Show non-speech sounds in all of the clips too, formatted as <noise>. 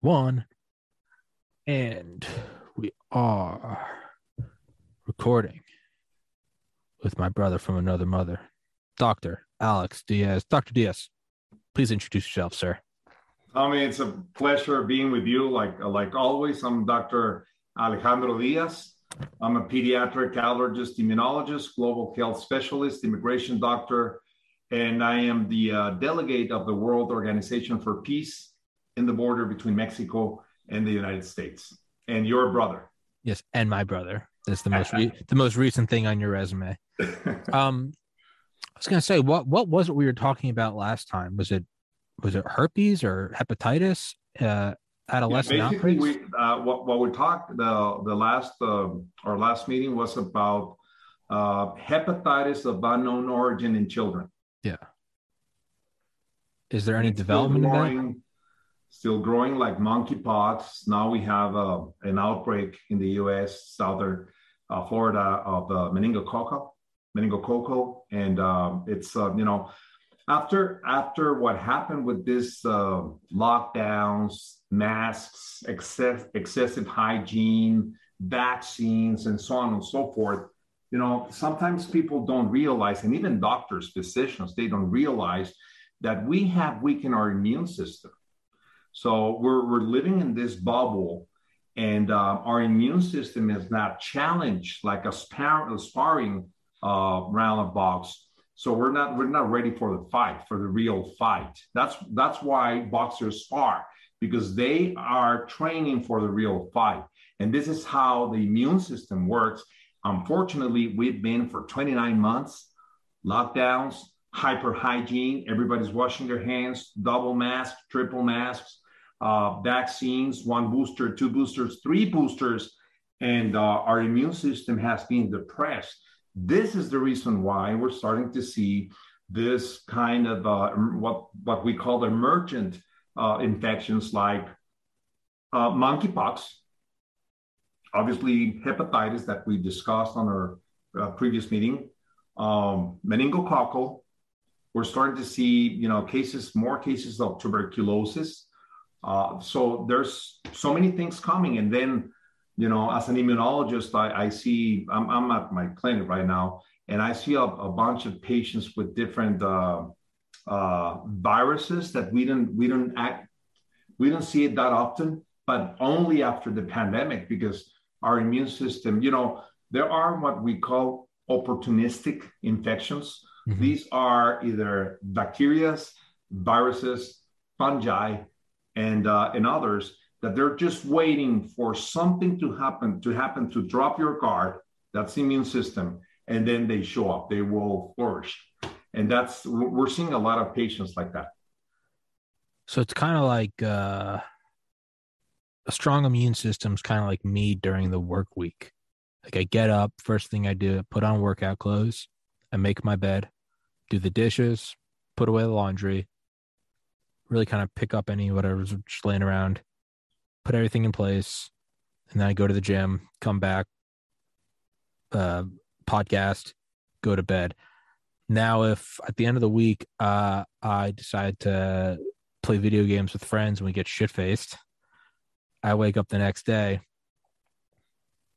one. And we are recording with my brother from another mother, Dr. Alex Diaz. Dr. Diaz, please introduce yourself, sir. Tommy, it's a pleasure being with you. Like, like always, I'm Dr. Alejandro Diaz. I'm a pediatric allergist, immunologist, global health specialist, immigration doctor, and I am the uh, delegate of the World Organization for Peace in the border between Mexico and the United States. And your brother. Yes, and my brother. That's the most <laughs> re- the most recent thing on your resume. <laughs> um, I was going to say, what what was it we were talking about last time? Was it was it herpes or hepatitis? Uh, adolescent yeah, outbreaks? We, uh, what, what we talked the the last uh, our last meeting was about uh, hepatitis of unknown origin in children. Yeah. Is there any it's development still growing, like monkeypox. Now we have uh, an outbreak in the U.S. southern uh, Florida of uh, meningococcal, meningococcal, and um, it's uh, you know after after what happened with this uh, lockdowns, masks, excess, excessive hygiene, vaccines, and so on and so forth, you know, sometimes people don't realize, and even doctors, physicians, they don't realize that we have weakened our immune system. So we're we're living in this bubble, and uh, our immune system is not challenged like a, spar- a sparring uh, round of box so we're not we're not ready for the fight, for the real fight. That's that's why boxers spar because they are training for the real fight. And this is how the immune system works. Unfortunately, we've been for 29 months lockdowns, hyper hygiene, everybody's washing their hands, double masks, triple masks, uh, vaccines, one booster, two boosters, three boosters, and uh, our immune system has been depressed. This is the reason why we're starting to see this kind of uh, what what we call emergent uh, infections like uh, monkeypox, obviously hepatitis that we discussed on our uh, previous meeting, um, meningococcal. We're starting to see you know cases, more cases of tuberculosis. Uh, so there's so many things coming, and then you know, as an immunologist, I, I see, I'm, I'm, at my clinic right now, and I see a, a bunch of patients with different uh, uh, viruses that we don't, we don't act, we don't see it that often, but only after the pandemic because our immune system, you know, there are what we call opportunistic infections. Mm-hmm. These are either bacteria, viruses, fungi, and uh, and others that they're just waiting for something to happen to happen to drop your guard that's the immune system and then they show up they will flourish. And that's we're seeing a lot of patients like that. So it's kind of like uh, a strong immune system is kind of like me during the work week. Like i get up first thing i do put on workout clothes i make my bed do the dishes put away the laundry really kind of pick up any whatever's just laying around put everything in place, and then I go to the gym, come back, uh, podcast, go to bed. Now, if at the end of the week uh, I decide to play video games with friends and we get shit faced, I wake up the next day.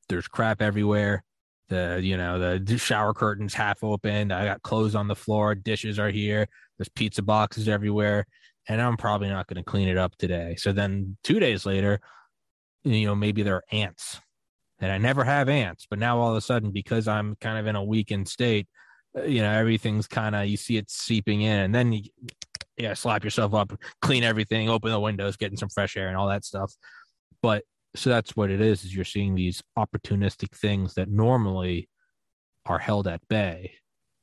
There's crap everywhere. The you know the shower curtains half open. I got clothes on the floor. Dishes are here. There's pizza boxes everywhere and I'm probably not going to clean it up today. So then two days later, you know, maybe there are ants. And I never have ants, but now all of a sudden, because I'm kind of in a weakened state, uh, you know, everything's kind of you see it seeping in, and then you, yeah, slap yourself up, clean everything, open the windows, getting some fresh air and all that stuff. But so that's what it is: is you're seeing these opportunistic things that normally are held at bay.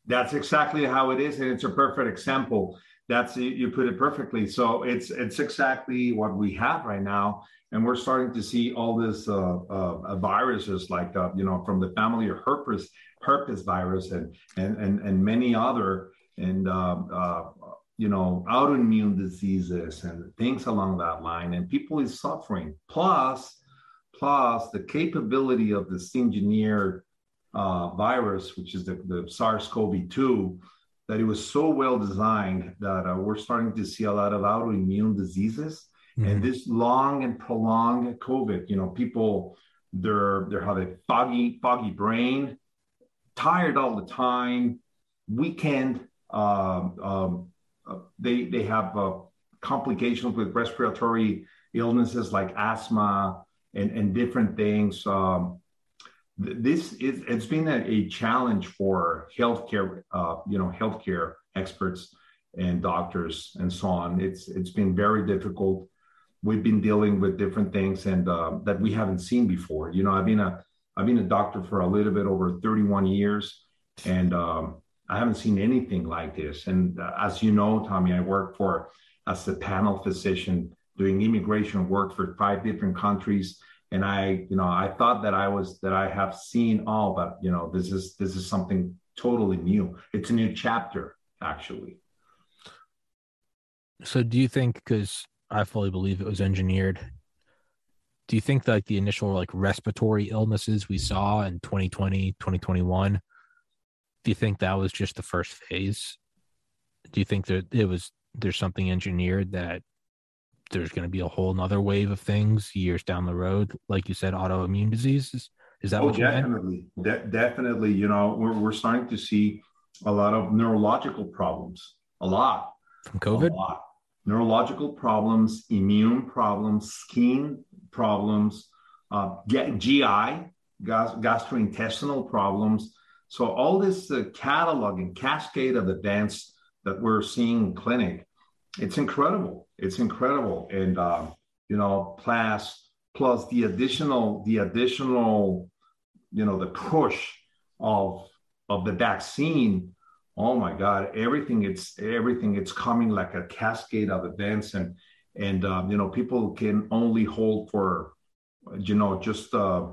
That's exactly how it is, and it's a perfect example that's you put it perfectly. So it's it's exactly what we have right now, and we're starting to see all this uh, uh, viruses like uh, you know from the family of herpes herpes virus and and and, and many other and um, uh, you know autoimmune diseases and things along that line, and people is suffering. Plus, plus the capability of this engineered uh, virus, which is the, the SARS-CoV-2 that it was so well designed that uh, we're starting to see a lot of autoimmune diseases Mm-hmm. And this long and prolonged COVID, you know, people they're they're a foggy foggy brain, tired all the time, weekend. Um, um, uh, they they have uh, complications with respiratory illnesses like asthma and and different things. Um, this is it's been a, a challenge for healthcare, uh, you know, healthcare experts and doctors and so on. It's it's been very difficult. We've been dealing with different things and uh, that we haven't seen before. You know, I've been a I've been a doctor for a little bit over 31 years, and um, I haven't seen anything like this. And uh, as you know, Tommy, I work for as a panel physician doing immigration work for five different countries. And I, you know, I thought that I was that I have seen all, but you know, this is this is something totally new. It's a new chapter, actually. So do you think because I fully believe it was engineered, do you think like the initial like respiratory illnesses we saw in 2020, 2021, do you think that was just the first phase? Do you think that it was there's something engineered that there's going to be a whole nother wave of things years down the road, like you said, autoimmune diseases? Is that oh, what you definitely, De- definitely. You know, we're we're starting to see a lot of neurological problems, a lot from COVID. Neurological problems, immune problems, skin problems, uh, GI, gas- gastrointestinal problems. So all this uh, catalog and cascade of events that we're seeing in clinic, it's incredible. It's incredible, and uh, you know, plus plus the additional the additional, you know, the push of of the vaccine oh my god everything it's everything it's coming like a cascade of events. And and um, you know people can only hold for you know just uh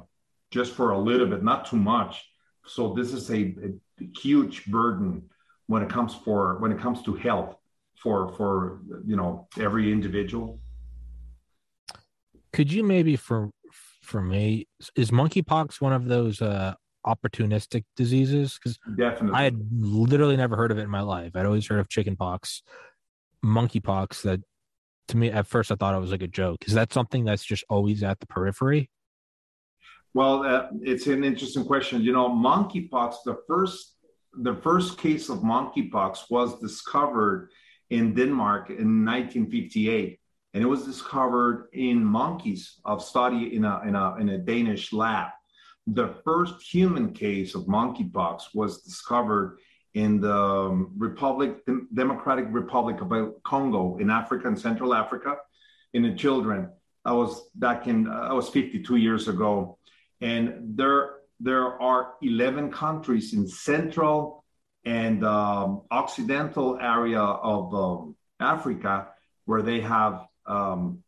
just for a little bit not too much. So this is a, a huge burden when it comes for when it comes to health for for you know every individual could you maybe for for me is monkeypox one of those uh opportunistic diseases because definitely I had literally never heard of it in my life. I'd always heard of chickenpox, monkeypox. That to me at first I thought it was like a joke. Is that something that's just always at the periphery? Well, uh, it's an interesting question. You know, monkeypox. The first the first case of monkeypox was discovered in Denmark in 1958 and it was discovered in monkeys of study in a, in a, in a Danish lab the first human case of monkeypox was discovered in the um, Republic, Democratic Republic of Congo in Africa and Central Africa in the children. I was back in, I was 52 years ago. And there, there are 11 countries in Central and um, Occidental area of um, Africa where they have um,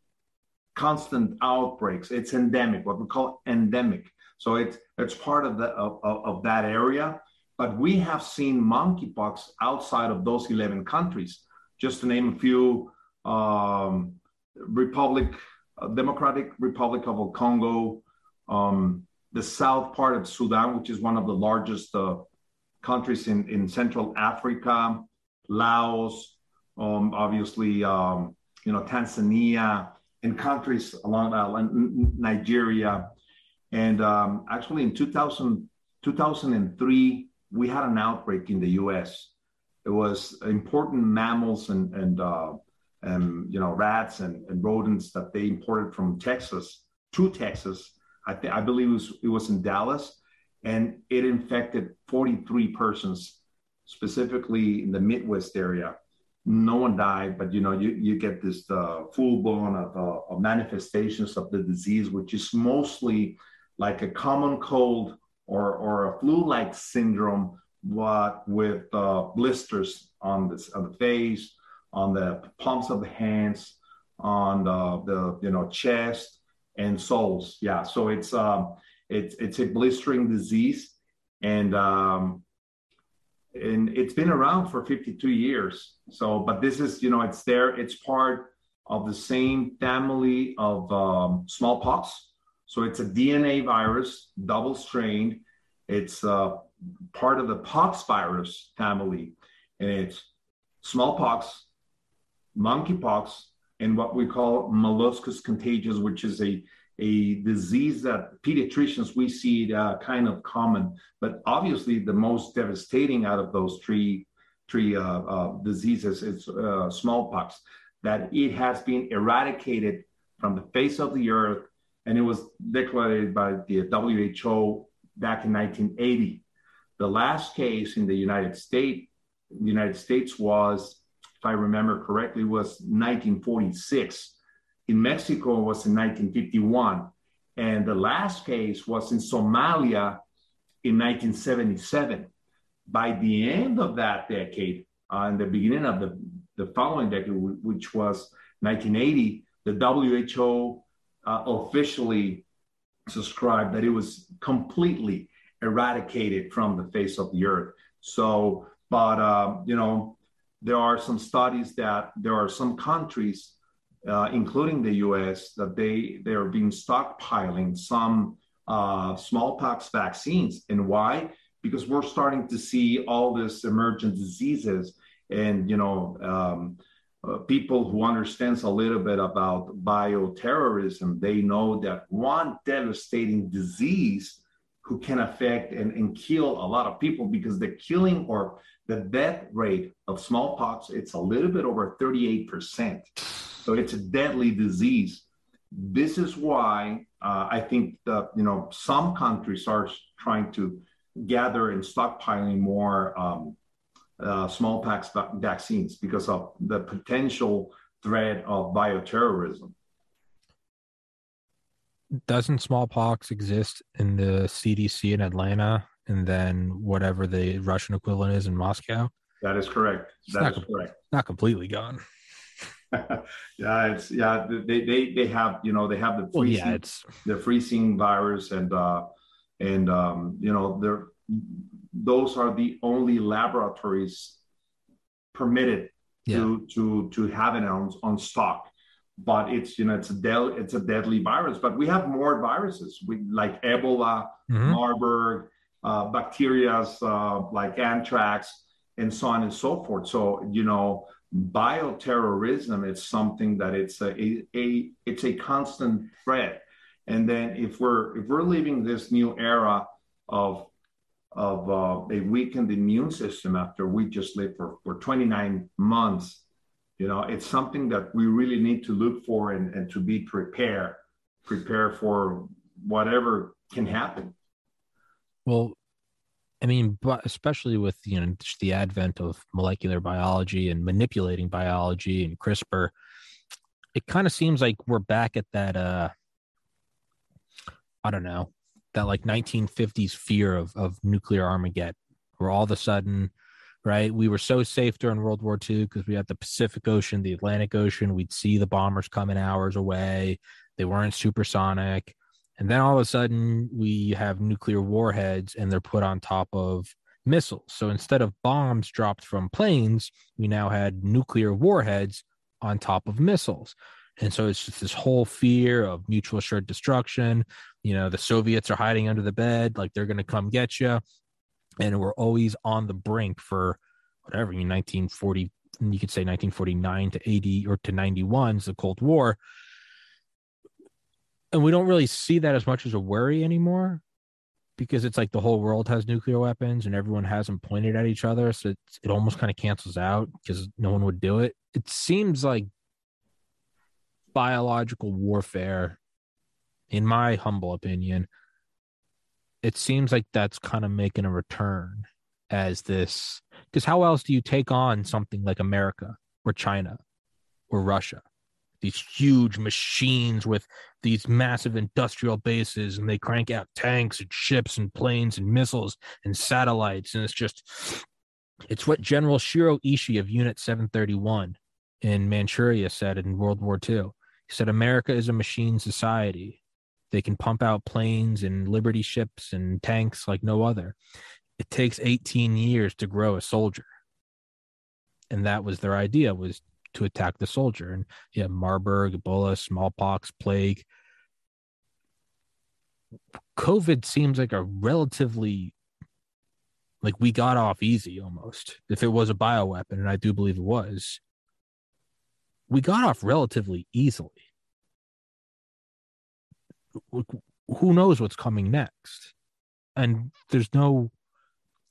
constant outbreaks. It's endemic, what we call endemic. So it's it's part of the of, of that area. But we have seen monkeypox outside of those 11 countries. Just to name a few, um, Republic, uh, Democratic Republic of Congo, um, the south part of Sudan, which is one of the largest uh, countries in, in Central Africa, Laos, um, obviously, um, you know, Tanzania, and countries along that, Nigeria, and um, actually, in 2000, 2003, we had an outbreak in the U.S. It was important mammals and and uh, and you know rats and, and rodents that they imported from Texas to Texas. I think I believe it was it was in Dallas, and it infected 43 persons, specifically in the Midwest area. No one died, but you know you you get this uh, full blown of, uh, of manifestations of the disease, which is mostly like a common cold or, or a flu-like syndrome, but with uh, blisters on, this, on the face, on the palms of the hands, on the, the you know chest and soles. Yeah, so it's um, it's it's a blistering disease, and um, and it's been around for 52 years. So, but this is you know it's there. It's part of the same family of um, smallpox so it's a DNA virus, double strained. It's uh, part of the pox virus family, and it's smallpox, monkeypox, and what we call molluscus contagious, which is a a disease that pediatricians we see uh, kind of common, but obviously the most devastating out of those three three uh, uh, diseases is uh, smallpox. That it has been eradicated from the face of the earth, and it was declared by the WHO back in 1980. The last case in the United States, the United States was, if I remember correctly, was 1946 in Mexico was in 1951. And the last case was in Somalia in 1977. By the end of that decade, uh, in the beginning of the, the following decade, which was 1980, the WHO uh, officially subscribed that it was completely eradicated from the face of the earth. So, but, uh, you know, there are some studies that there are some countries uh, including the U.S., that they they are being stockpiling some uh, smallpox vaccines. And why? Because we're starting to see all this emergent diseases, and you know, um, uh, people who understands a little bit about bioterrorism, they know that one devastating disease who can affect and, and kill a lot of people because the killing or the death rate of smallpox it's a little bit over 38 percent so it's a deadly disease. This is why uh, I think that you know some countries are trying to gather and stockpiling more um, uh, smallpox vaccines because of the potential threat of bioterrorism. Doesn't smallpox exist in the CDC in Atlanta and then whatever the Russian equivalent is in Moscow? That is correct. That is correct. Not completely gone. <laughs> yeah, it's yeah. They, they they have you know they have the freezing well, yeah, it's... the freezing virus and uh, and um, you know they're those are the only laboratories permitted yeah. to to to have it on on stock. But it's you know it's a del- it's a deadly virus. But we have more viruses we like Ebola, mm-hmm. Marburg, uh, bacteria uh, like anthrax, and so on and so forth. So you know bioterrorism is something that it's a, a, a, it's a constant threat. And then if we're if we're leaving this new era of of uh, a weakened immune system after we just lived for, for 29 months you know it's something that we really need to look for and, and to be prepared prepare for whatever can happen. Well I mean, but especially with you know the advent of molecular biology and manipulating biology and CRISPR, it kind of seems like we're back at that. uh I don't know that like 1950s fear of of nuclear Armageddon, where all of a sudden, right, we were so safe during World War II because we had the Pacific Ocean, the Atlantic Ocean. We'd see the bombers coming hours away. They weren't supersonic and then all of a sudden, we have nuclear warheads and they're put on top of missiles. So instead of bombs dropped from planes, we now had nuclear warheads on top of missiles. And so it's just this whole fear of mutual assured destruction. You know, the Soviets are hiding under the bed, like they're going to come get you. And we're always on the brink for whatever, you 1940, you could say 1949 to 80 or to 91 is the Cold War and we don't really see that as much as a worry anymore because it's like the whole world has nuclear weapons and everyone has them pointed at each other. So it almost kind of cancels out because no one would do it. It seems like biological warfare in my humble opinion it seems like that's kind of making a return as this because how else do you take on something like america or china or russia these huge machines with these massive industrial bases and they crank out tanks and ships and planes and missiles and satellites and it's just it's what general shiro ishii of unit 731 in manchuria said in world war ii he said america is a machine society. They can pump out planes and liberty ships and tanks like no other. It takes 18 years to grow a soldier. And that was their idea was to attack the soldier. And yeah, Marburg, Ebola, smallpox, plague. COVID seems like a relatively like we got off easy almost if it was a bioweapon, and I do believe it was. we got off relatively easily. Who knows what's coming next? And there's no,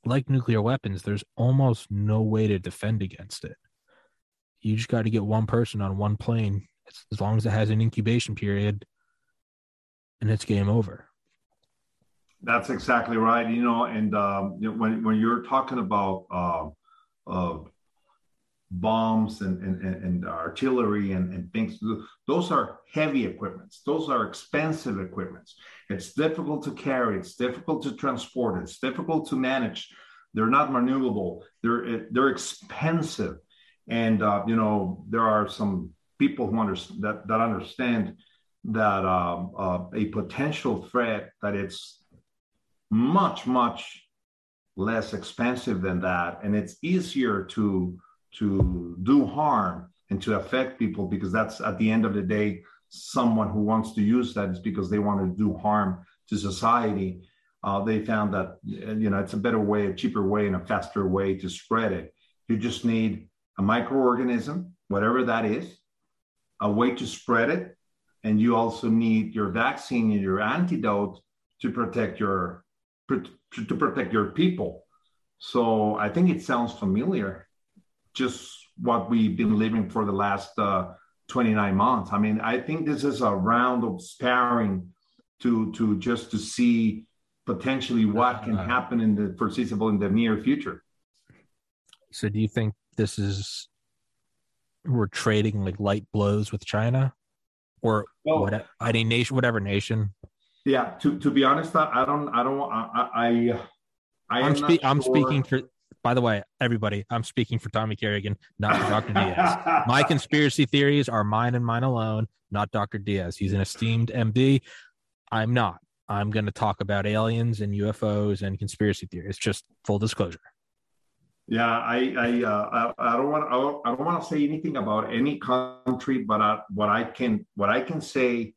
like nuclear weapons, there's almost no way to defend against it. You just got to get one person on one plane, as long as it has an incubation period, and it's game over. That's exactly right. You know, and um, when when you're talking about uh, uh, bombs and, and, and artillery and, and things. Those are heavy equipments. Those are expensive equipments. It's difficult to carry. It's difficult to transport. It's difficult to manage. They're not maneuverable. They're they're expensive, and uh, you know there are some people who understand that, that understand that um, uh, a potential threat that it's much much less expensive than that, and it's easier to to do harm and to affect people because that's at the end of the day someone who wants to use that is because they want to do harm to society. Uh, they found that you know it's a better way a cheaper way and a faster way to spread it. You just need a microorganism whatever that is a way to spread it and you also need your vaccine and your antidote to protect your to protect your people so i think it sounds familiar just what we've been living for the last uh, 29 months. I mean, I think this is a round of sparring to to just to see potentially what can uh-huh. happen in the foreseeable in the near future. So, do you think this is we're trading like light blows with China, or well, what, any nation, whatever nation? Yeah. To to be honest, I don't. I don't. I. I, I am spe- I'm speaking for by the way, everybody, I'm speaking for Tommy Kerrigan, not for Dr. <laughs> Diaz. My conspiracy theories are mine and mine alone, not Dr. Diaz. He's an esteemed MD. I'm not. I'm going to talk about aliens and UFOs and conspiracy theories. Just full disclosure. Yeah, I I, uh, I, I don't want I don't want to say anything about any country, but I, what I can what I can say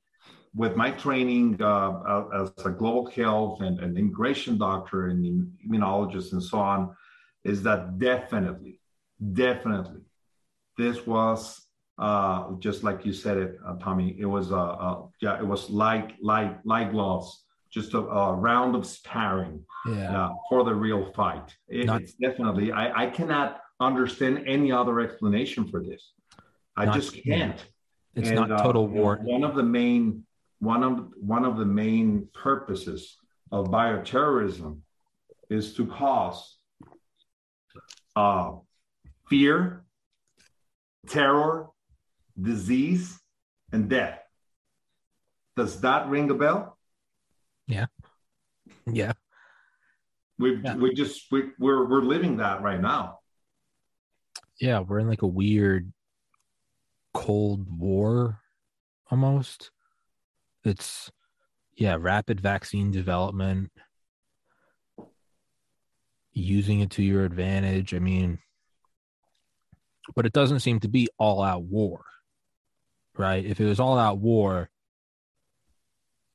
with my training uh, as a global health and an immigration doctor and immunologist and so on, is that definitely, definitely, this was uh, just like you said it, uh, Tommy. It was uh, uh, yeah, it was light, light, light gloves, just a, a round of sparring yeah. Uh, for the real fight. It, not, it's definitely. I, I cannot understand any other explanation for this. I not, just can't. It's and, not total uh, war. One of the main one of one of the main purposes of bioterrorism is to cause uh, fear, terror, disease, and death. Does that ring a bell? Yeah. We yeah. we just we, we're we're living that right now. Yeah, we're in like a weird cold war almost. It's yeah, rapid vaccine development using it to your advantage. I mean, but it doesn't seem to be all out war, right? If it was all out war,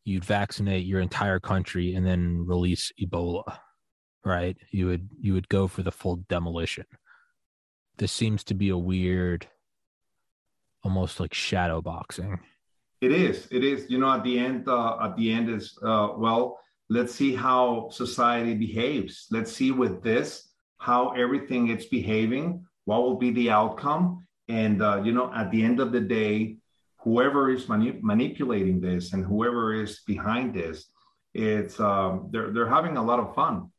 you'd vaccinate your entire country and then release Ebola, right? You would you would go for the full demolition. This seems to be a weird, almost like shadow boxing. It is. It is. You know, at the end, uh, at the end is uh, well let's see how society behaves let's see with this how everything is behaving what will be the outcome and uh, you know at the end of the day whoever is mani- manipulating this and whoever is behind this it's um, they're they're having a lot of fun.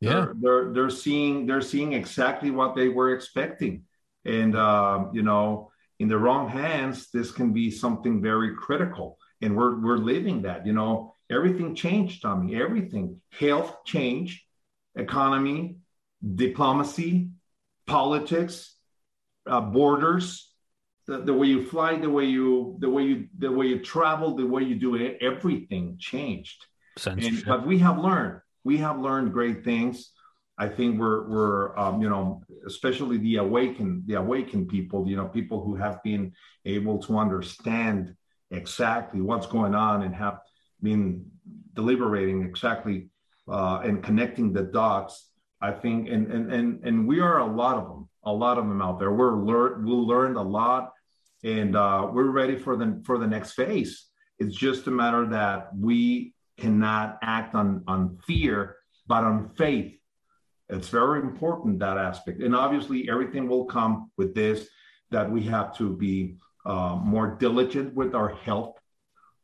Yeah. They're, they're, they're seeing they're seeing exactly what they were expecting. And uh, you know in the wrong hands this can be something very critical. And we're we're living that you know. Everything changed, Tommy. Everything. Health changed, economy, diplomacy, politics, uh, borders, the, the, way you fly, the way you, the way you, the way you travel, the way you do it. Everything changed. And, but we have learned. We have learned great things. I think we're we're um, you know especially the awakened the awakened people you know people who have been able to understand exactly what's going on and have been deliberating exactly uh, and connecting the dots. I think, and and and and we are a lot of them, a lot of them out there. We're learn we learned a lot, and uh, we're ready for the for the next phase. It's just a matter that we cannot act on on fear, but on faith. It's very important that aspect, and obviously everything will come with this. That we have to be uh, more diligent with our health.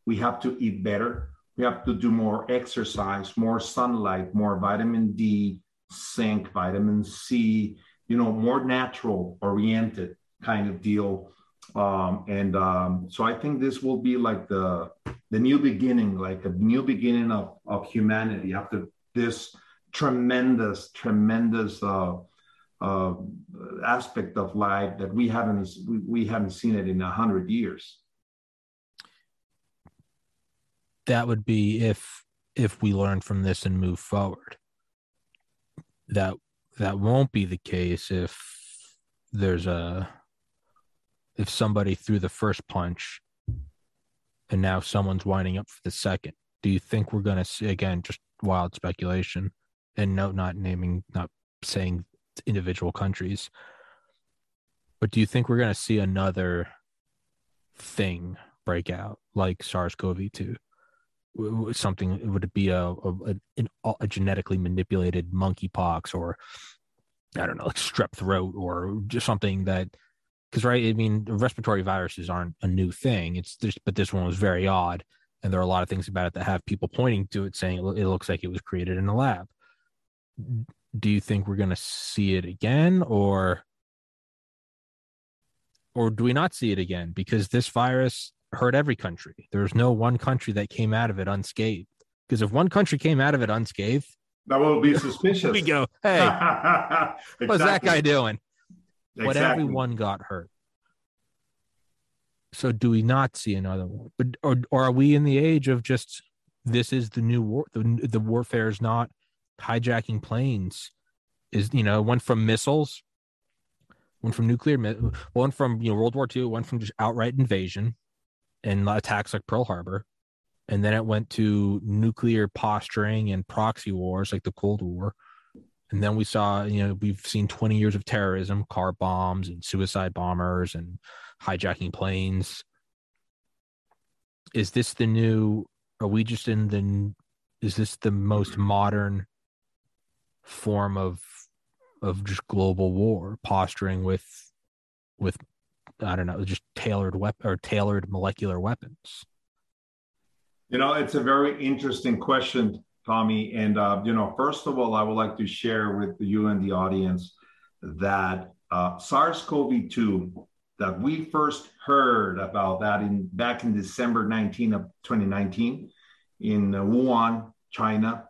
We have to eat better. We have to do more exercise, more sunlight, more vitamin D, zinc, vitamin C, you know, more natural oriented kind of deal. Um, and um, so I think this will be like the the new beginning, like a new beginning of, of humanity after this tremendous, tremendous uh, uh, aspect of life that we haven't we, we haven't seen it in a hundred years. That would be if if we learn from this and move forward. That that won't be the case if there's a if somebody threw the first punch and now someone's winding up for the second. Do you think we're going to see again just wild speculation and no not naming not saying individual countries. But do you think we're going to see another thing break out like SARS-CoV-2? Something would it be a a, a, a genetically manipulated monkeypox or I don't know, like strep throat or just something that because right, I mean, respiratory viruses aren't a new thing. It's just, but this one was very odd, and there are a lot of things about it that have people pointing to it, saying it looks like it was created in a lab. Do you think we're going to see it again or or do we not see it again? Because this virus hurt every country. There's no one country that came out of it unscathed. Because if one country came out of it unscathed that will be suspicious. <laughs> We go. Hey. Exactly. <laughs> what's that guy doing exactly. but everyone got hurt. So do we not see another one? But or, or are we in the age of just this is the new war the, the warfare is not hijacking planes. Is you know one from missiles one from nuclear one from you know world war ii one from just outright invasion and attacks like pearl harbor. And then it went to nuclear posturing and proxy wars like the cold war and then we saw you know we've seen 20 years of terrorism car bombs and suicide bombers and hijacking planes is this the new are we just in the is this the most modern form of of just global war, posturing with with I don't know, just tailored weapon or tailored molecular weapons. You know, it's a very interesting question, Tommy. And uh, you know, first of all, I would like to share with you and the audience that uh, SARS-CoV-2 that we first heard about that in back in December 19 of 2019 in Wuhan, China.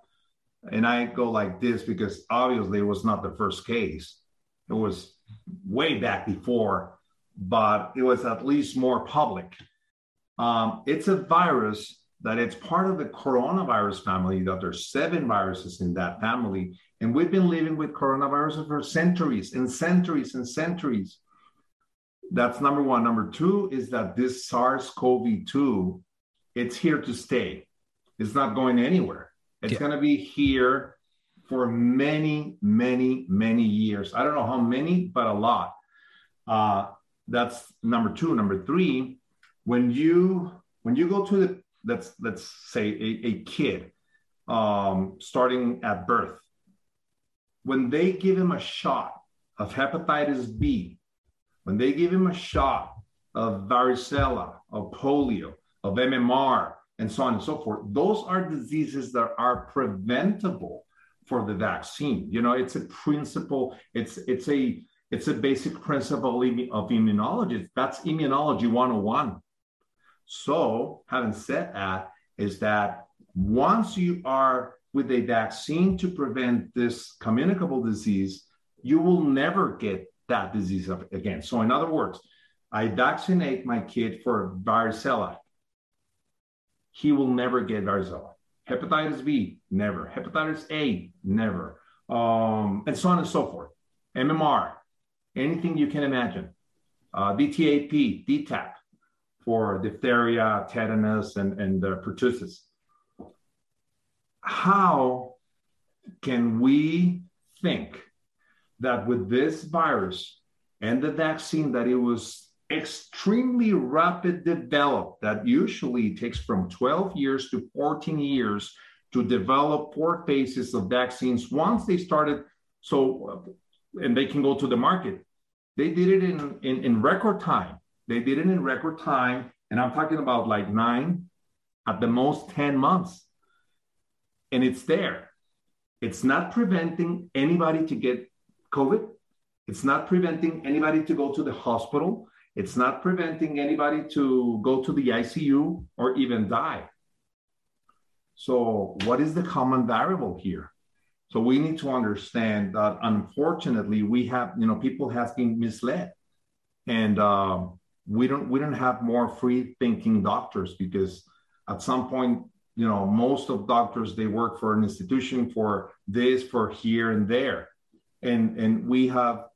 And I go like this because obviously it was not the first case. It was way back before, but it was at least more public. Um, it's a virus that it's part of the coronavirus family, that there's seven viruses in that family. And we've been living with coronavirus for centuries and centuries and centuries. That's number one. Number two is that this SARS-CoV-2, it's here to stay. It's not going anywhere. It's yeah. going to be here for many, many, many years. I don't know how many, but a lot. Uh, that's number two. Number three, when you when you go to the let's let's say a, a kid um, starting at birth, when they give him a shot of hepatitis B, when they give him a shot of varicella, of polio, of MMR, and so on and so forth. Those are diseases that are preventable for the vaccine. You know, it's a principle, it's it's a it's a basic principle of immunology. That's immunology 101. So, having said that, is that once you are with a vaccine to prevent this communicable disease, you will never get that disease again. So, in other words, I vaccinate my kid for varicella he will never get varicella. Hepatitis B, never. Hepatitis A, never. Um, and so on and so forth. MMR, anything you can imagine. Uh, DTAP, DTaP for diphtheria, tetanus, and, and uh, pertussis. How can we think that with this virus and the vaccine that it was extremely rapid develop that usually takes from 12 years to 14 years to develop four phases of vaccines once they started so and they can go to the market they did it in, in, in record time they did it in record time and i'm talking about like nine at the most 10 months. And it's there. It's not preventing anybody to get covid. It's not preventing anybody to go to the hospital. It's not preventing anybody to go to the icu or even die. So, what is the common variable here? So we need to understand that unfortunately we have, you know, people have been misled, and uh, we don't we don't have more free thinking doctors because at some point, you know, most of doctors they work for an institution for this, for here and there, and and we have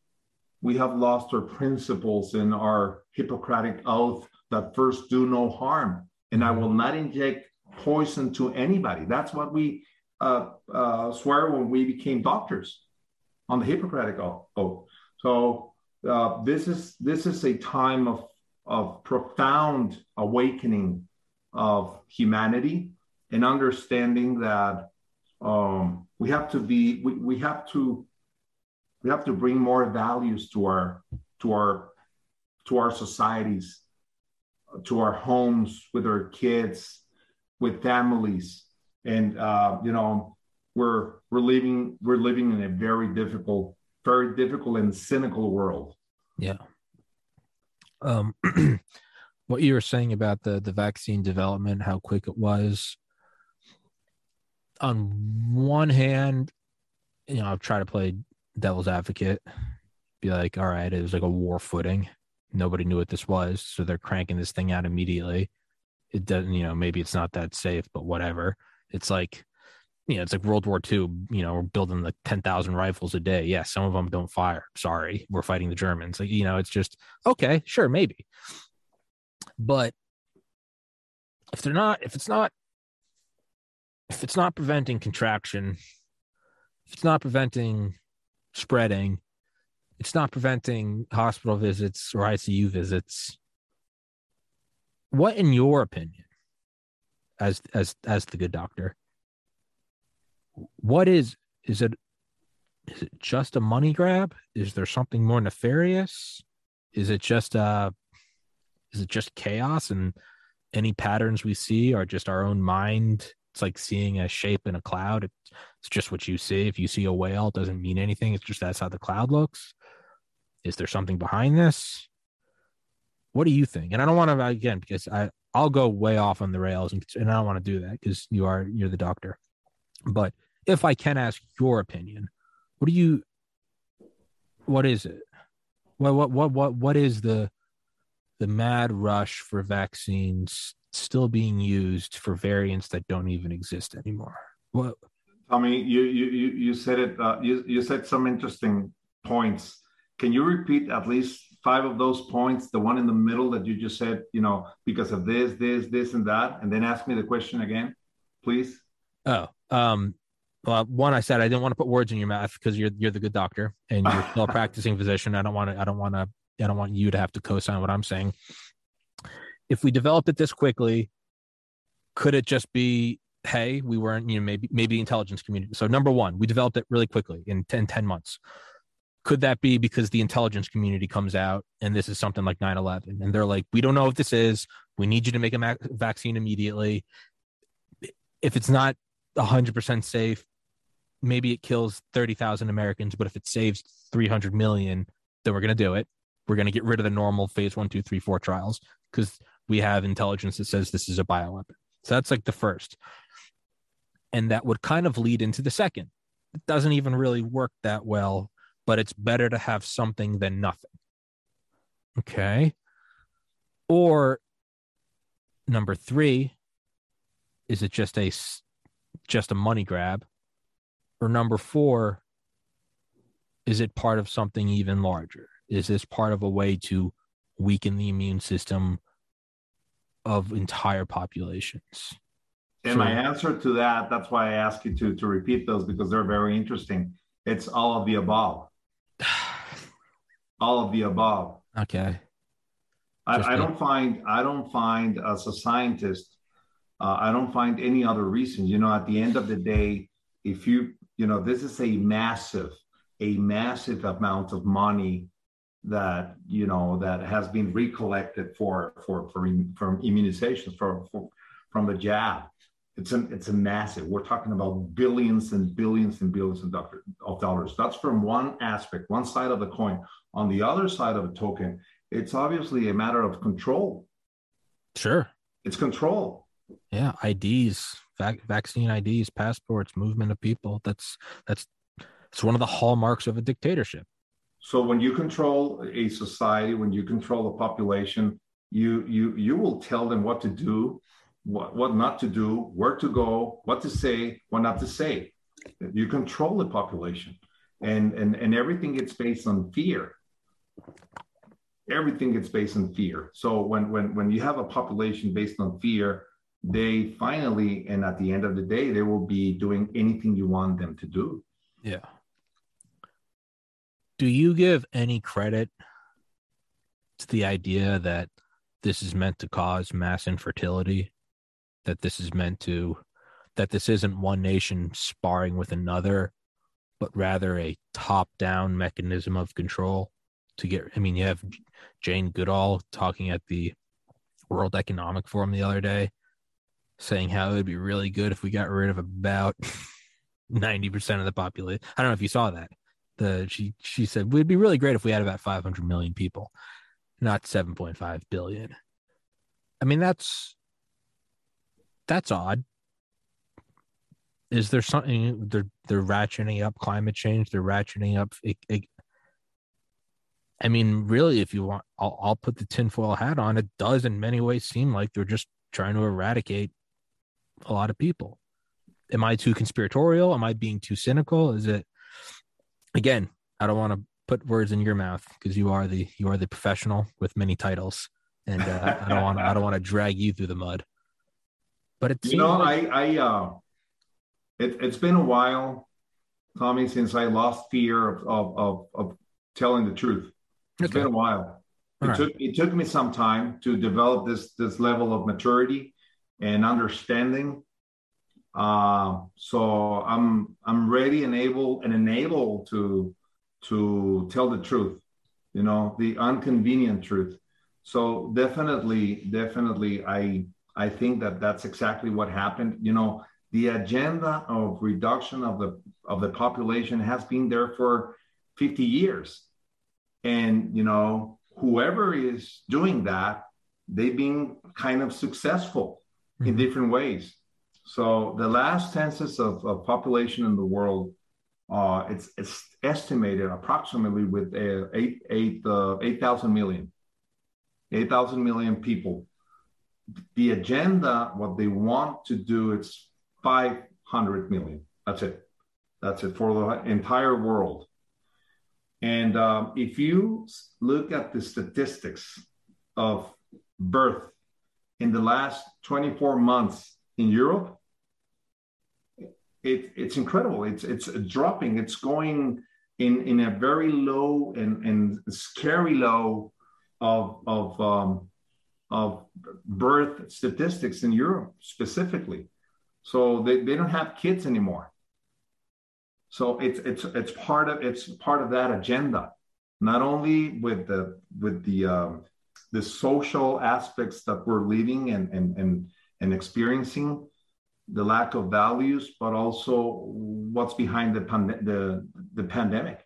we have lost our principles in our Hippocratic oath that first do no harm, and I will not inject poison to anybody. That's what we uh, uh, swear when we became doctors on the Hippocratic oath. So uh, this is this is a time of of profound awakening of humanity and understanding that um, we have to be we, we have to we have to bring more values to our to our to our societies to our homes with our kids with families, and uh, you know we're we're living we're living in a very difficult, very difficult and cynical world. Yeah. Um, <clears throat> what you were saying about the the vaccine development, how quick it was. On one hand, you know, I've tried to play devil's advocate, be like, all right, it was like a war footing. Nobody knew what this was, so they're cranking this thing out immediately it doesn't you know maybe it's not that safe but whatever it's like you know it's like world war ii you know we're building like 10000 rifles a day. Yeah some of them don't fire. Sorry we're fighting the germans. Like you know it's just okay sure maybe. But if they're not if it's not if it's not preventing contraction if it's not preventing spreading it's not preventing hospital visits or icu visits what in your opinion as as as the good doctor what is is it is it just a money grab? Is there something more nefarious? Is it just uh is it just chaos and any patterns we see are just our own mind? It's like seeing a shape in a cloud. It's just what you see. If you see a whale it doesn't mean anything. It's just that's how the cloud looks. Is there something behind this? What do you think? And I don't want to again because I I'll go way off on the rails, and, and I don't want to do that because you are you're the doctor. But if I can ask your opinion, what do you? What is it? What what what what what is the the mad rush for vaccines still being used for variants that don't even exist anymore? What? Tommy, you you you you said it. Uh, you you said some interesting points. Can you repeat at least five of those points, the one in the middle that you just said, you know, because of this, this, this, and that, and then ask me the question again, please? Oh, um, well, one I said I didn't want to put words in your mouth because you're you're the good doctor and you're still a <laughs> practicing physician. I don't want to. I don't want to. I don't want you to have to co-sign what I'm saying. If we developed it this quickly, could it just be, hey, we weren't, you know, maybe maybe the intelligence community. So number one, we developed it really quickly in 10, 10 months could that be because the intelligence community comes out and this is something like 9-11 and they're like we don't know what this is we need you to make a vaccine immediately if it's not 100% safe. Maybe it kills 30,000 americans but if it saves 300 million then we're going to do it. We're going to get rid of the normal phase one two three four trials because we have intelligence that says this is a bioweapon. So that's like the first. And that would kind of lead into the second. It doesn't even really work that well but it's better to have something than nothing. Okay. Or number three, is it just a just a money grab? Or number four, is it part of something even larger? Is this part of a way to weaken the immune system of entire populations? And so, my answer to that, that's why I ask you to to repeat those because they're very interesting. It's all of the above all of the above. Okay. I, I don't find I don't find as a scientist, uh, I don't find any other reason. You know, at the end of the day, if you you know, this is a massive, a massive amount of money that you know that has been recollected for for for from immunizations for, for from the jab. It's a it's a massive. We're talking about billions and billions and billions of, doctor, of dollars. That's from one aspect, one side of the coin. On the other side of the token, it's obviously a matter of control. Sure. It's control. Yeah. IDs, vac- vaccine IDs, passports, movement of people. That's that's it's one of the hallmarks of a dictatorship. So when you control a society, when you control a population, you you you will tell them what to do, what what not to do, where to go, what to say, what not to say. You control the population, and and and everything gets based on fear. Everything gets based on fear. So when when when you have a population based on fear, they finally and at the end of the day, they will be doing anything you want them to do. Yeah. Do you give any credit to the idea that this is meant to cause mass infertility? That this is meant to, that this isn't one nation sparring with another, but rather a top down mechanism of control to get? I mean, you have Jane Goodall talking at the World Economic Forum the other day saying how it would be really good if we got rid of about <laughs> 90% of the population. I don't know if you saw that. The she she said it'd be really great if we had about 500 million people, not 7.5 billion. I mean that's that's odd. Is there something they're they're ratcheting up climate change? They're ratcheting up. It, it, I mean, really, if you want, I'll, I'll put the tinfoil hat on. It does, in many ways, seem like they're just trying to eradicate a lot of people. Am I too conspiratorial? Am I being too cynical? Is it again? I don't want to put words in your mouth because you are the you are the professional with many titles, and uh, I don't want I don't want to drag you through the mud. But it's You know, like, I, I, uh, it, it's been a while, Tommy, since I lost fear of, of, of, of telling the truth. It's Okay. been a while. It All right. took it took me some time to develop this this level of maturity and understanding. Uh, so I'm I'm ready and able and enabled to to tell the truth, you know, the inconvenient truth. So definitely, definitely, I I think that that's exactly what happened. You know, the agenda of reduction of the of the population has been there for 50 years, and you know, whoever is doing that, they've been kind of successful in Mhm. different ways. So the last census of, of population in the world, uh, it's it's estimated approximately with uh, eight eight uh, eight thousand million, eight thousand million people. The agenda, what they want to do, it's five hundred million. That's it. That's it for the entire world. And um, if you look at the statistics of birth in the last 24 months in Europe, it, it's incredible. It's it's dropping. It's going in in a very low and, and scary low of of um, of birth statistics in Europe specifically. So they, they don't have kids anymore. So it's it's it's part of it's part of that agenda, not only with the with the um, the social aspects that we're living and and and, and experiencing, the lack of values, but also what's behind the pande- the the pandemic.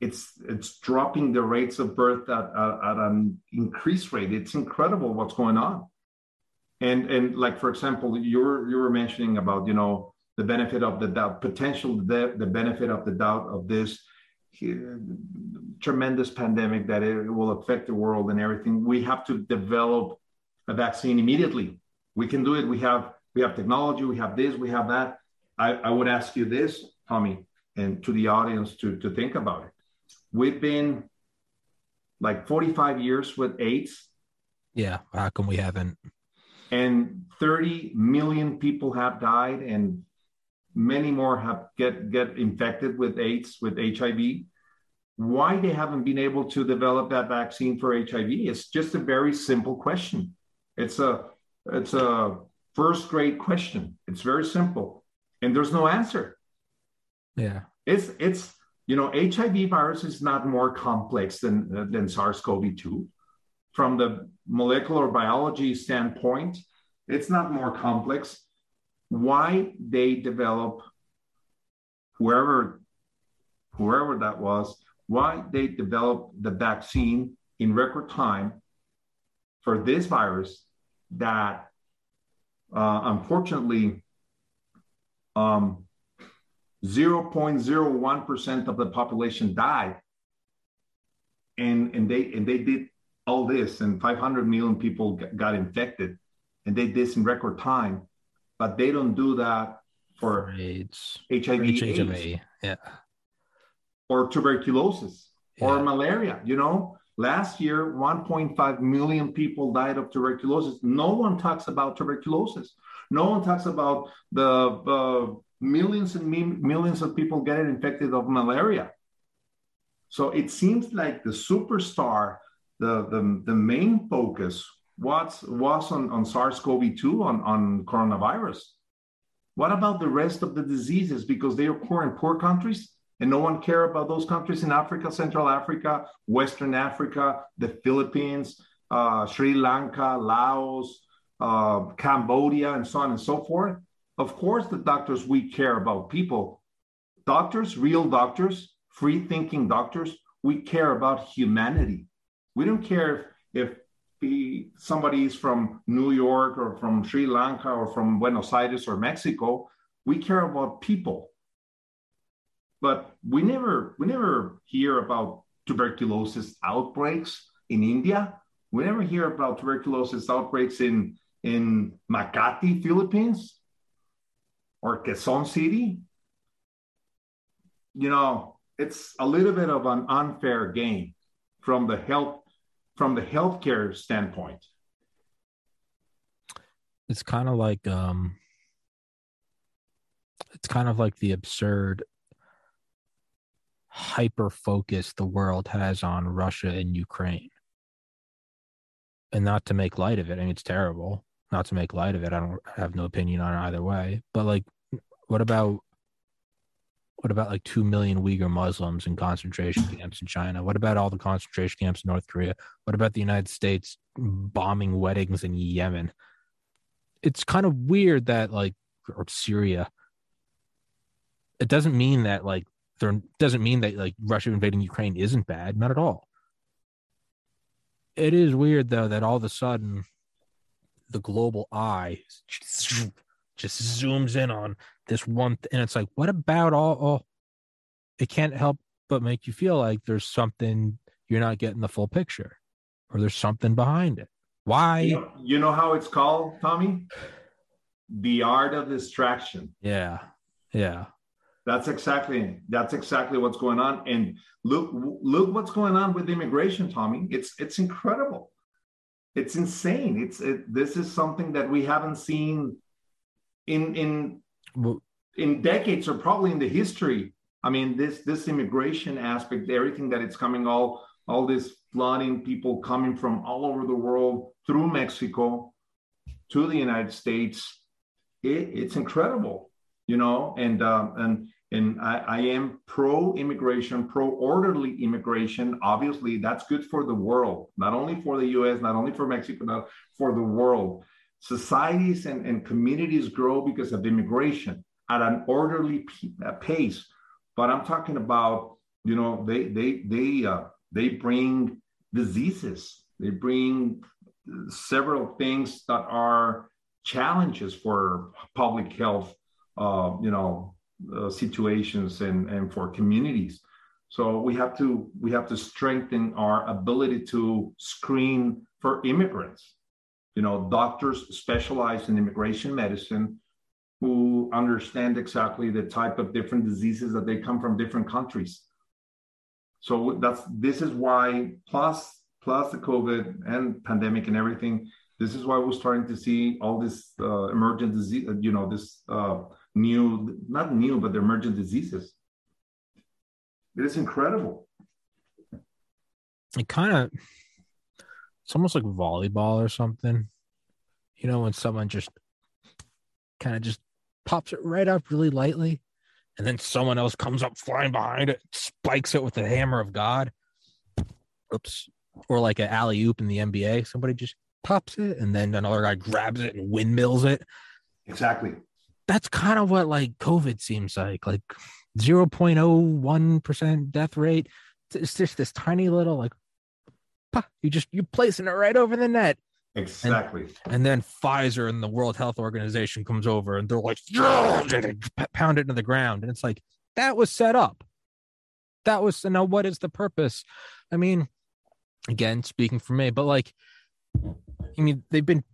It's it's dropping the rates of birth at, at, at an increased rate. It's incredible what's going on. And and like for example, you were you were mentioning about you know the benefit of the doubt, potential the, the benefit of the doubt of this tremendous pandemic that it will affect the world and everything. We have to develop a vaccine immediately. We can do it. We have we have technology. We have this. We have that. I, I would ask you this, Tommy, and to the audience to to think about it. We've been like 45 years with AIDS, yeah. How come we haven't? and 30 million people have died, and many more have get get infected with AIDS with HIV. Why they haven't been able to develop that vaccine for HIV. It's just a very simple question. It's a it's a first grade question. It's very simple, and there's no answer. Yeah, it's it's you know HIV virus is not more complex than than SARS-CoV-2 from the molecular biology standpoint. It's not more complex. Why they develop whoever whoever that was why they developed the vaccine in record time for this virus that uh, unfortunately um, 0.01% of the population died. And, and they and they did all this and 500 million people got infected and they did this in record time but they don't do that for, for AIDS. HIV, HIV, AIDS. Yeah or tuberculosis Yeah. or malaria. You know, last year, 1.5 million people died of tuberculosis. No one talks about tuberculosis. No one talks about the uh, millions and mi- millions of people getting infected of malaria. So it seems like the superstar, the, the, the main focus was, was on, on SARS-CoV-2, on, on coronavirus. What about the rest of the diseases? Because they occur in poor countries and no one care about those countries in Africa, Central Africa, Western Africa, the Philippines, uh, Sri Lanka, Laos, uh, Cambodia, and so on and so forth. Of course, the doctors we care about people, doctors, real doctors, free thinking doctors, we care about humanity. We don't care if, if somebody is from New York or from Sri Lanka or from Buenos Aires or Mexico. We care about people but we never we never hear about tuberculosis outbreaks in India. We never hear about tuberculosis outbreaks in in Makati, Philippines, or Quezon City. You know, it's a little bit of an unfair game from the health from the healthcare standpoint. it's kind of like um it's kind of like the absurd hyper focus the world has on Russia and Ukraine. And not to make light of it, I mean it's terrible. Not to make light of it. I don't have no opinion on it either way. But like what about what about like 2 million Uyghur Muslims in concentration camps in China? What about all the concentration camps in North Korea? What about the United States bombing weddings in Yemen? It's kind of weird that like or Syria. It doesn't mean that like there doesn't mean that like Russia invading Ukraine isn't bad, not at all. It is weird though that all of a sudden the global eye just zooms in on this one th- and it's like what about all, all it can't help but make you feel like there's something you're not getting the full picture or there's something behind it why You know, you know how it's called, Tommy? The art of distraction. yeah yeah That's exactly that's exactly what's going on. And look look what's going on with immigration, Tommy. It's it's incredible. It's insane. It's it, this is something that we haven't seen in in in decades or probably in the history. I mean, this this immigration aspect, everything that it's coming, all all this flooding, people coming from all over the world through Mexico to the United States, it, it's incredible, you know. And um, and and I, I am pro immigration, pro orderly immigration. Obviously, that's good for the world, not only for the U.S., not only for Mexico, but for the world. Societies and, and communities grow because of immigration at an orderly uh, pace. But I'm talking about, you know, they they they uh, they bring diseases. They bring several things that are challenges for public health, uh, you know, uh, situations and and for communities. So we have to we have to strengthen our ability to screen for immigrants. You know, doctors specialized in immigration medicine who understand exactly the type of different diseases that they come from different countries. So that's this is why plus plus the COVID and pandemic and everything. This is why we're starting to see all this uh, emergent disease. You know, this uh, new not new, but the emergent diseases. It is incredible. it kind of it's almost like volleyball or something. You know, when someone just kind of just pops it right up really lightly, and then someone else comes up flying behind it, spikes it with the hammer of God. Oops. Or like an alley oop in the NBA. Somebody just pops it, and then another guy grabs it and windmills it. Exactly. That's kind of what like COVID seems like. Like 0.01% death rate. It's just this tiny little like you just you're placing it right over the net. Exactly. And, and, then Pfizer and the World Health Organization comes over and they're like, pound it into the ground. And it's like, that was set up. That was now what is the purpose? I mean, again, speaking for me, but like, I mean, they've been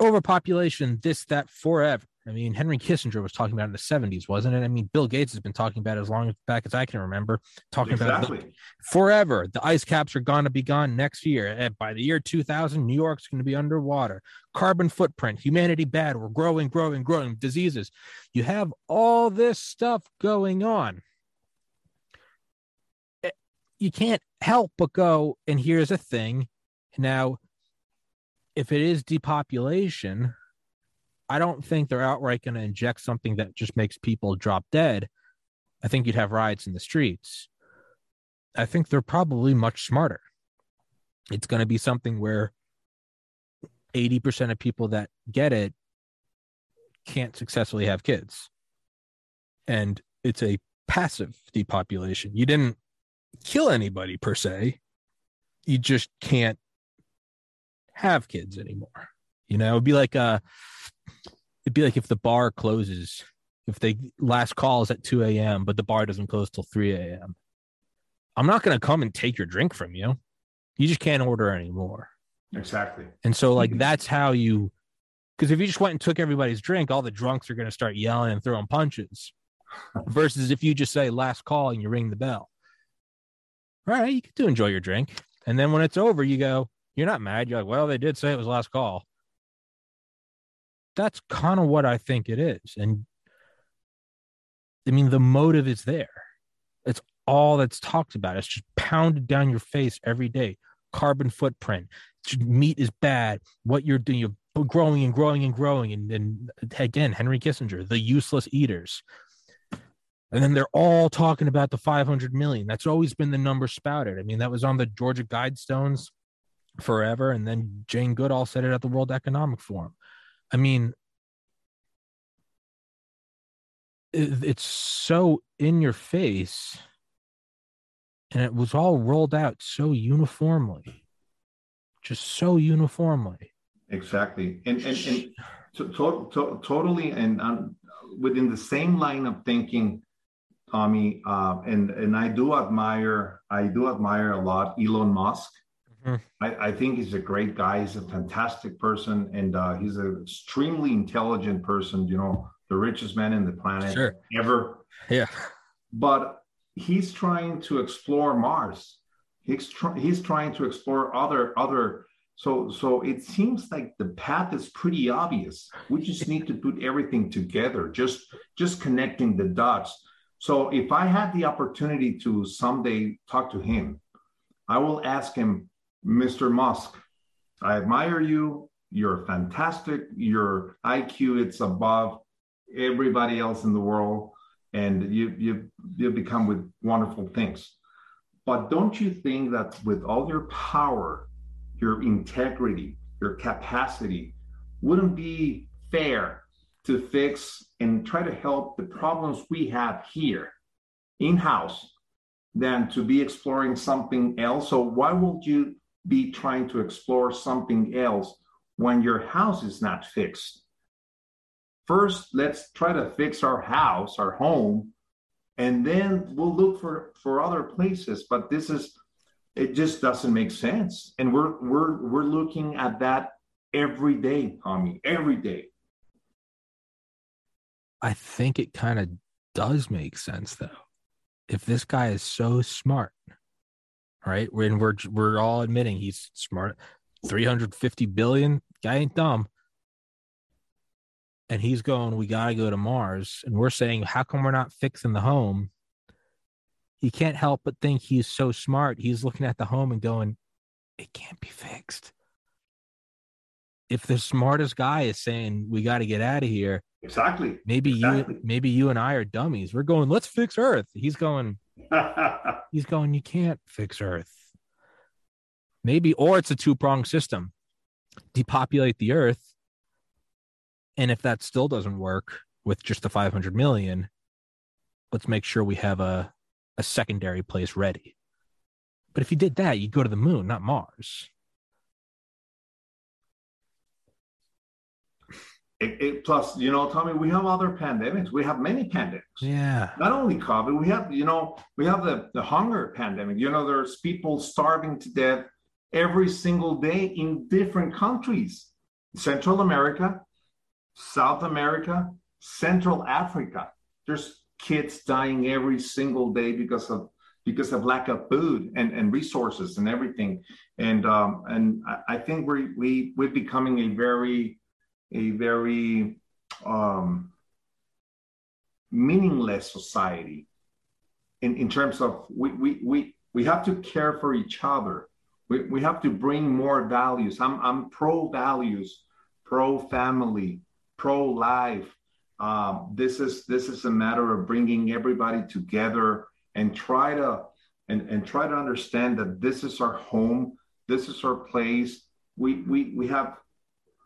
overpopulation, this, that forever. I mean, Henry Kissinger was talking about it in the 70s, wasn't it? I mean, Bill Gates has been talking about it as long back as I can remember, talking exactly. about it forever. The ice caps are going to be gone next year. And eh, by the year 2000, New York's going to be underwater. Carbon footprint, humanity bad. We're growing, growing, growing. Diseases. You have all this stuff going on. Eh, you can't help but go, and here's a thing. Now, if it is depopulation, I don't think they're outright going to inject something that just makes people drop dead. I think you'd have riots in the streets. I think they're probably much smarter. It's going to be something where 80% of people that get it can't successfully have kids. And it's a passive depopulation. You didn't kill anybody per se, you just can't have kids anymore. You know, it'd be like uh it'd be like if the bar closes, if they last call is at 2 a.m., but the bar doesn't close till 3 a.m. I'm not going to come and take your drink from you. You just can't order anymore. Exactly. And so, like, that's how you, because if you just went and took everybody's drink, all the drunks are going to start yelling and throwing punches. <laughs> Versus if you just say last call and you ring the bell. All right, you get to enjoy your drink. And then when it's over, you go, you're not mad. You're like, well, they did say it was last call that's kind of what I think it is. And I mean, the motive is there. It's all that's talked about. It's just pounded down your face every day. Carbon footprint. Meat is bad. What you're doing, you're growing and growing and growing. And then again, Henry Kissinger, the useless eaters. And then they're all talking about the 500 million. That's always been the number spouted. I mean, that was on the Georgia Guidestones forever. And then Jane Goodall said it at the World Economic Forum. I mean, it, it's so in your face and it was all rolled out so uniformly just so uniformly. Exactly. And and, and to, to, to, totally and um, within the same line of thinking tommy uh, and and i do admire i do admire a lot elon musk Mm-hmm. I, I, think he's a great guy. He's a fantastic person, and uh, he's an extremely intelligent person. You know, the richest man in the planet sure. ever. Yeah. But he's trying to explore Mars. He's tr- he's trying to explore other other. So so it seems like the path is pretty obvious. We just need to put everything together. Just just connecting the dots. So if I had the opportunity to someday talk to him, I will ask him Mr. Musk, I admire you. You're fantastic. Your IQ it's above everybody else in the world, and you you you become with wonderful things. But don't you think that with all your power, your integrity, your capacity, wouldn't be fair to fix and try to help the problems we have here in house than to be exploring something else? So why would you be trying to explore something else when your house is not fixed. First, let's try to fix our house, our home, and then we'll look for, for other places. But this is, it just doesn't make sense. And we're, we're, we're looking at that every day, Tommy, every day. I think it kind of does make sense though. If this guy is so smart, right? And we're we're all admitting he's smart. 350 billion guy ain't dumb. And he's going, we gotta go to Mars. And we're saying, how come we're not fixing the home? you can't help but think he's so smart. He's looking at the home and going, it can't be fixed. If the smartest guy is saying we got to get out of here, exactly. Maybe exactly. you, maybe you and I are dummies. We're going, let's fix Earth. He's going, <laughs> he's going, you can't fix Earth. Maybe, or it's a two pronged system. Depopulate the Earth, and if that still doesn't work with just the 500 million, let's make sure we have a a secondary place ready. But if you did that, you'd go to the moon, not Mars. It, it, plus, you know, Tommy, we have other pandemics. We have many pandemics. Yeah. Not only COVID, we have, you know, we have the, the hunger pandemic. You know, there's people starving to death every single day in different countries Central America, South America, Central Africa. There's kids dying every single day because of because of lack of food and, and resources and everything. And um, and I think we we we're becoming a very a very um, meaningless society in, in terms of we, we we we have to care for each other. We, we have to bring more values. I'm I'm pro values, pro family, pro life. Um, this is this is a matter of bringing everybody together and try to and, and try to understand that this is our home this is our place we we we have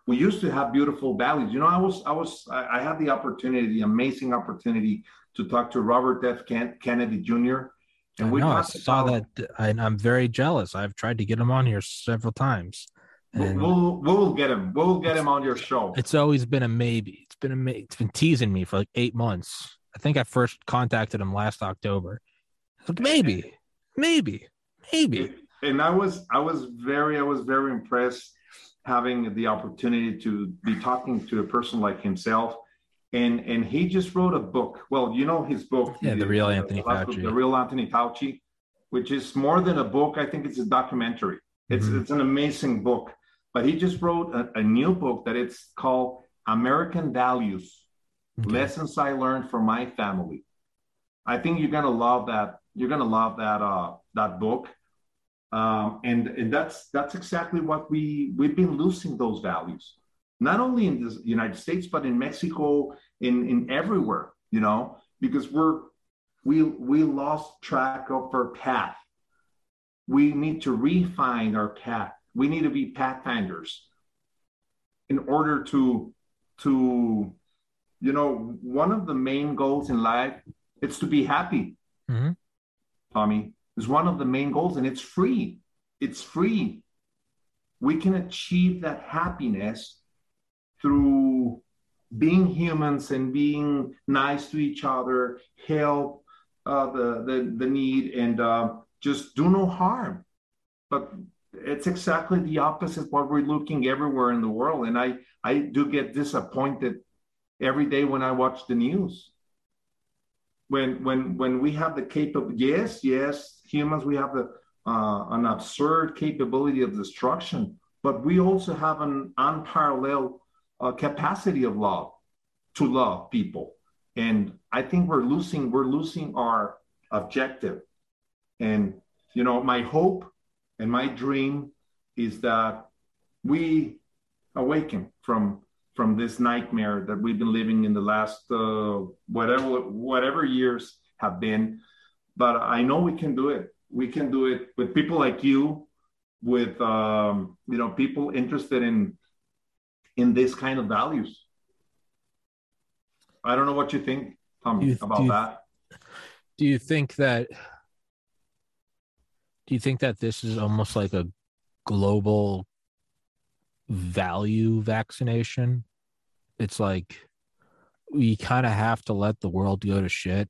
we used to have beautiful valleys. You know i was i was i, I had the opportunity the amazing opportunity to talk to robert f. Ken, kennedy jr and we know, I saw about, that and i'm very jealous. I've tried to get him on here several times and we'll, we'll get him we'll get him on your show. it's always been a maybe. It's been a maybe. it's been teasing me for like eight months. I think i first contacted him last october. Like maybe, maybe, maybe. And I was, I was very, I was very impressed having the opportunity to be talking to a person like himself. And and he just wrote a book. Well, you know his book. Yeah, the real Anthony the, Fauci. The real Anthony Fauci, which is more than a book. I think it's a documentary. It's mm-hmm. it's an amazing book. But he just wrote a, a new book that it's called American Values: okay. Lessons I Learned from My Family. I think you're gonna love that you're gonna love that uh, that book. Um, and and that's that's exactly what we we've been losing those values, not only in the United States but in Mexico, in in everywhere. You know, because we're we we lost track of our path. We need to refine our path. We need to be pathfinders in order to to you know one of the main goals in life it's to be happy mm-hmm. Tommy, is one of the main goals, and it's free. It's free. We can achieve that happiness through being humans and being nice to each other, help uh, the, the, the need, and uh, just do no harm. But it's exactly the opposite what we're looking everywhere in the world. And I, I do get disappointed every day when I watch the news when when when we have the capability yes yes humans we have the uh, an absurd capability of destruction but we also have an unparalleled uh, capacity of love to love people and i think we're losing we're losing our objective and you know my hope and my dream is that we awaken from from this nightmare that we've been living in the last uh, whatever whatever years have been. But I know we can do it. We can do it with people like you, with um, you know people interested in in this kind of values. I don't know what you think, Tom, you, about do you, that. Do you think that? Do you think that this is almost like a global value vaccination. It's like we kind of have to let the world go to shit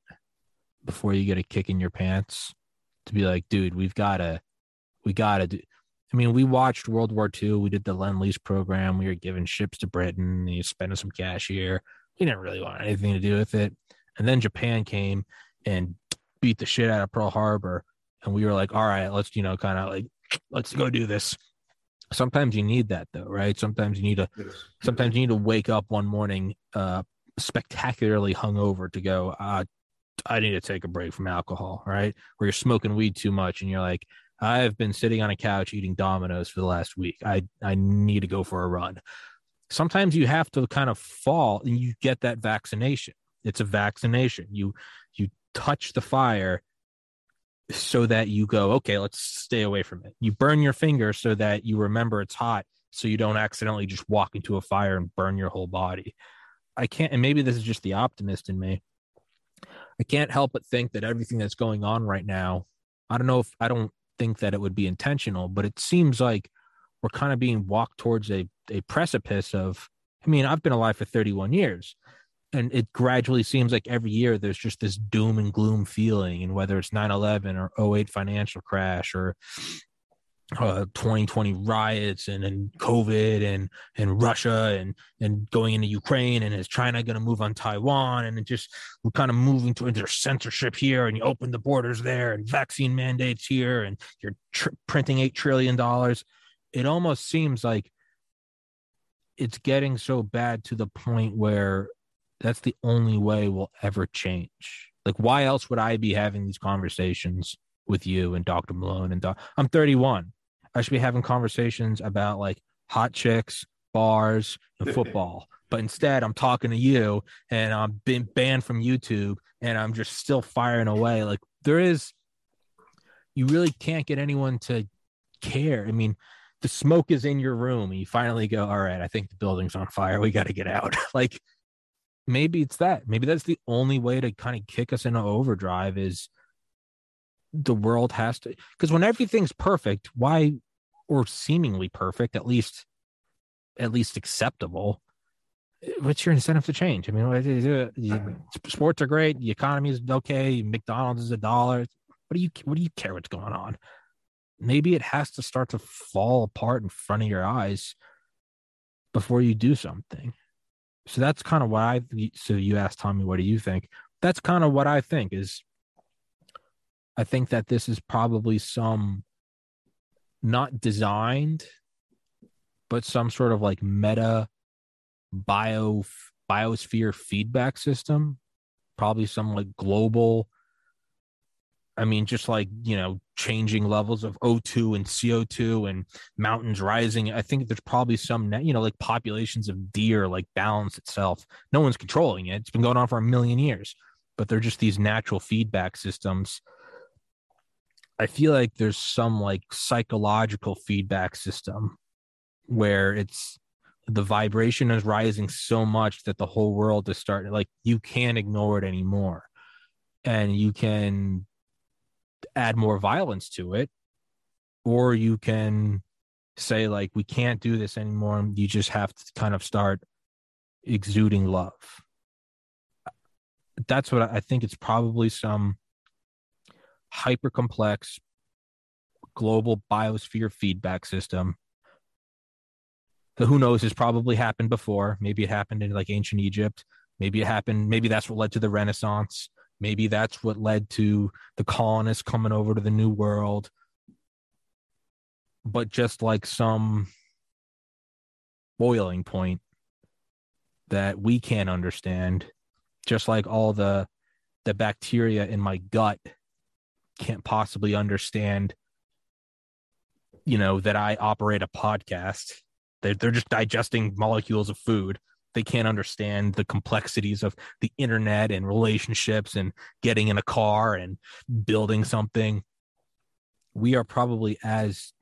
before you get a kick in your pants to be like, dude, we've got to, we got to do. I mean, we watched World War II. We did the Lend Lease program. We were giving ships to Britain. You spending some cash here. We didn't really want anything to do with it. And then Japan came and beat the shit out of Pearl Harbor. And we were like, all right, let's, you know, kind of like, let's go do this sometimes you need that though right sometimes you need to sometimes you need to wake up one morning uh spectacularly hungover to go uh I need to take a break from alcohol, right? Where you're smoking weed too much and you're like, I've been sitting on a couch eating Domino's for the last week. I I need to go for a run. Sometimes you have to kind of fall and you get that vaccination. It's a vaccination. You you touch the fire so that you go, okay, let's stay away from it. You burn your finger so that you remember it's hot so you don't accidentally just walk into a fire and burn your whole body. I can't and maybe this is just the optimist in me. I can't help but think that everything that's going on right now, I don't know if I don't think that it would be intentional, but it seems like we're kind of being walked towards a, a precipice of, I mean, I've been alive for 31 years and it gradually seems like every year there's just this doom and gloom feeling and whether it's 9-11 or 08 financial crash or uh, 2020 riots and, and COVID and and Russia and and going into Ukraine and is China going to move on Taiwan and just we're kind of moving to into censorship here and you open the borders there and vaccine mandates here and you're tr- printing eight trillion dollars. It almost seems like it's getting so bad to the point where that's the only way we'll ever change. Like, why else would I be having these conversations with you and Dr. Malone and? I'm 31. I should be having conversations about like hot chicks, bars, and <laughs> football. but instead, I'm talking to you and I'm been banned from YouTube and I'm just still firing away. Like there is, you really can't get anyone to care. I mean, the smoke is in your room and you finally go, all right, I think the building's on fire. We got to get out. <laughs> like maybe it's that. Maybe that's the only way to kind of kick us into overdrive is the world has to because when everything's perfect, why or seemingly perfect, at least at least acceptable. What's your incentive to change? I mean, uh-huh. sports are great, the economy is okay, McDonald's is a dollar. What do you what do you care what's going on? Maybe it has to start to fall apart in front of your eyes before you do something. So that's kind of what I. So you asked Tommy, what do you think? That's kind of what I think is. I think that this is probably some not designed, but some sort of like meta bio biosphere feedback system, probably some like global. I mean, just like you know, changing levels of O2 and CO2 and mountains rising. I think there's probably some, you know, like populations of deer like balance itself. No one's controlling it. It's been going on for a million years, but they're just these natural feedback systems I feel like there's some like psychological feedback system where it's the vibration is rising so much that the whole world is starting like you can't ignore it anymore. And you can add more violence to it or you can say like we can't do this anymore. You just have to kind of start exuding love. That's what i think it's probably some hyper complex global biosphere feedback system. The who knows has probably happened before. Maybe it happened in like ancient Egypt. Maybe it happened. Maybe that's what led to the Renaissance. Maybe that's what led to the colonists coming over to the New World. But just like some boiling point that we can't understand, just like all the the bacteria in my gut can't possibly understand you know that i operate a podcast. They're, they're just digesting molecules of food. They can't understand the complexities of the internet and relationships and getting in a car and building something. We are probably as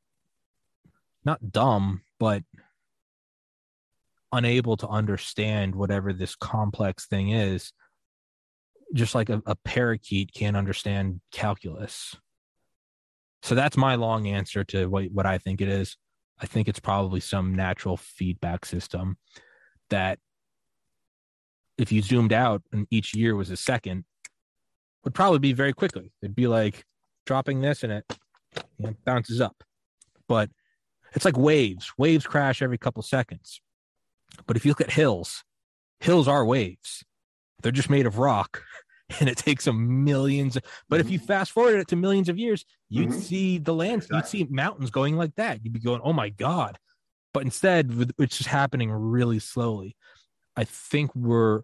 not dumb but unable to understand whatever this complex thing is just like a, a parakeet can't understand calculus. So that's my long answer to what, what I think it is. I think it's probably some natural feedback system that if you zoomed out and each year was a second, would probably be very quickly. It'd be like dropping this and it you know, bounces up. But it's like waves. Waves crash every couple seconds. But if you look at hills, hills are waves. They're just made of rock <laughs> and it takes them millions. But if you mm-hmm. fast forward it to millions of years, you'd mm-hmm. see the land, you'd see mountains going like that. You'd be going, oh my God. But instead, it's just happening really slowly. I think we're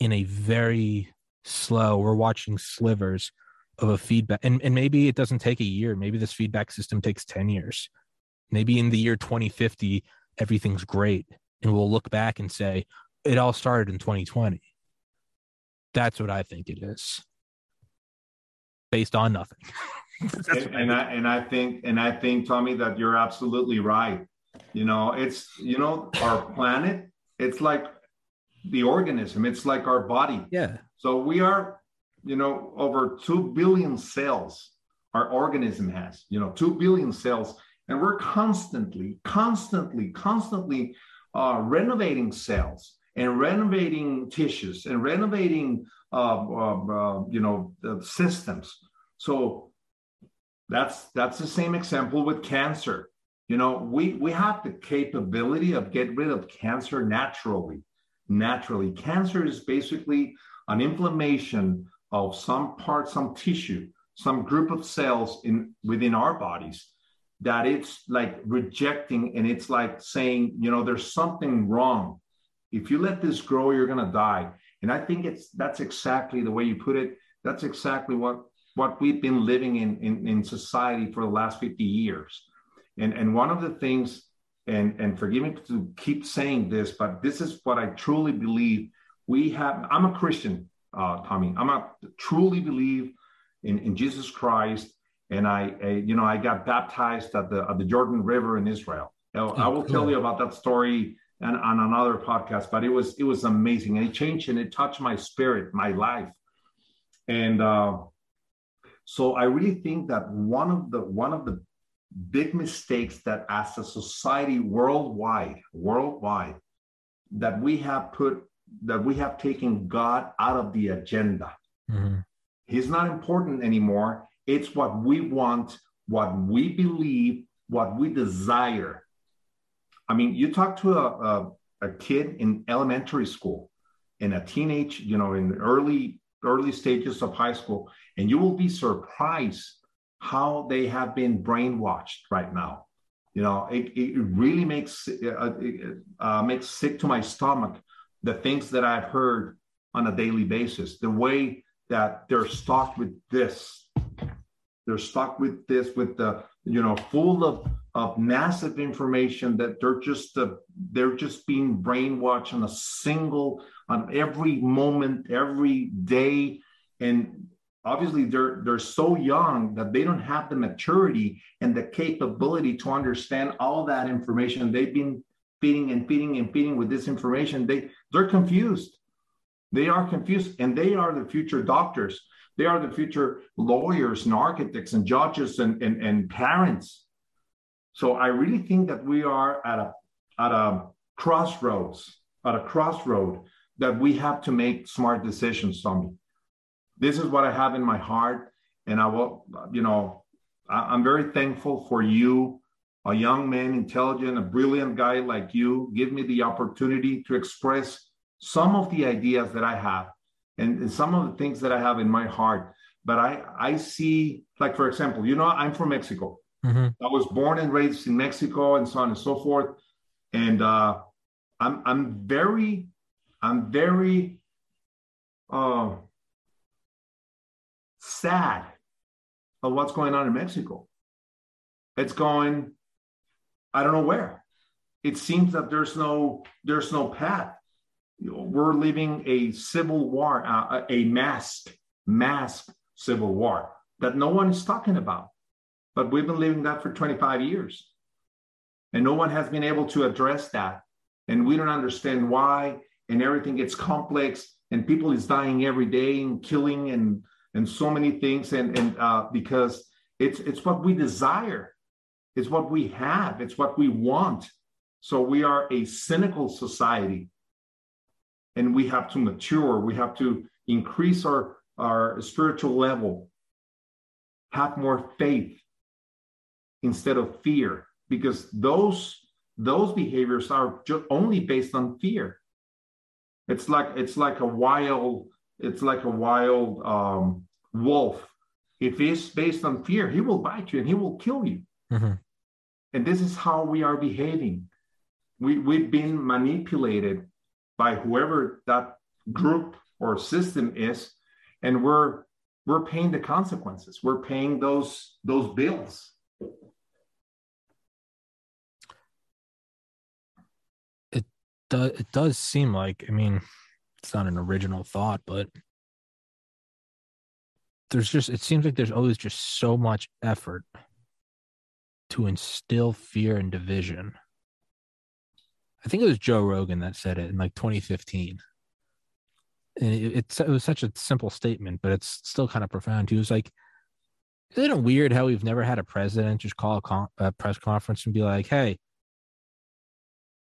in a very slow. We're watching slivers of a feedback. And, and maybe it doesn't take a year. Maybe this feedback system takes 10 years. Maybe in the year 2050, everything's great. And we'll look back and say, it all started in 2020. That's what I think it is. Based on nothing. <laughs> and, and I and I think and I think Tommy that you're absolutely right. You know, it's you know our planet. It's like the organism. It's like our body. Yeah. So we are, you know, over two billion cells. Our organism has, you know, two billion cells, and we're constantly, constantly, constantly uh, renovating cells and renovating tissues and renovating, uh, uh, uh you know, systems. So that's that's the same example with cancer. You know, we we have the capability of get rid of cancer naturally. Naturally, cancer is basically an inflammation of some part, some tissue, some group of cells in within our bodies that it's like rejecting and it's like saying, you know, there's something wrong. If you let this grow, you're gonna die. And I think it's that's exactly the way you put it. That's exactly what what we've been living in, in, in society for the last 50 years. And, and one of the things, and, and forgive me to keep saying this, but this is what I truly believe we have. I'm a Christian, uh, Tommy. I'm a truly believe in, in Jesus Christ. And I, I, you know, I got baptized at the, at the Jordan River in Israel. Now, oh, I will cool. tell you about that story and on another podcast, but it was, it was amazing. And it changed and it touched my spirit, my life. And, uh, so I really think that one of the one of the big mistakes that as a society worldwide, worldwide, that we have put that we have taken God out of the agenda. Mm-hmm. He's not important anymore. It's what we want, what we believe, what we desire. I mean, you talk to a, a, a kid in elementary school, in a teenage, you know, in early early stages of high school, and you will be surprised how they have been brainwashed right now. You know, it, it really makes uh, uh, makes sick to my stomach the things that I've heard on a daily basis. The way that they're stuck with this, they're stuck with this, with the you know, full of of massive information that they're just uh, they're just being brainwashed on a single on every moment, every day, and obviously they're they're so young that they don't have the maturity and the capability to understand all that information. They've been feeding and feeding and feeding with this information. They they're confused. They are confused and they are the future doctors they are the future lawyers and architects and judges and, and, and parents so i really think that we are at a at a crossroads at a crossroad that we have to make smart decisions Tommy this is what I have in my heart. And I will, you know, I, am very thankful for you, a young man, intelligent, a brilliant guy like you. Give me the opportunity to express some of the ideas that I have and, and some of the things that I have in my heart. But I, I see, like, for example, you know, I'm from Mexico. Mm-hmm. I was born and raised in Mexico and so on and so forth. And uh, I'm, I'm very, I'm very, uh, sad of what's going on in Mexico. It's going, I don't know where. It seems that there's no there's no path. We're living a civil war, uh, a mask mask civil war that no one is talking about. But we've been living that for 25 years. And no one has been able to address that. And we don't understand why. And everything gets complex and people is dying every day and killing and and so many things and and uh, because it's it's what we desire it's what we have it's what we want so we are a cynical society and we have to mature we have to increase our our spiritual level have more faith instead of fear because those those behaviors are just only based on fear it's like it's like a wild it's like a wild um, wolf. If it's based on fear, he will bite you and he will kill you. Mm-hmm. And this is how we are behaving. We, we've been manipulated by whoever that group or system is and we're we're paying the consequences. We're paying those those bills. It does. It does seem like. I mean, it's not an original thought, but there's just. It seems like there's always just so much effort to instill fear and division. I think it was Joe Rogan that said it in like 2015 and it, it's it was such a simple statement, but it's still kind of profound. He was like, "Isn't it weird how we've never had a president just call a, con- a press conference and be like, hey."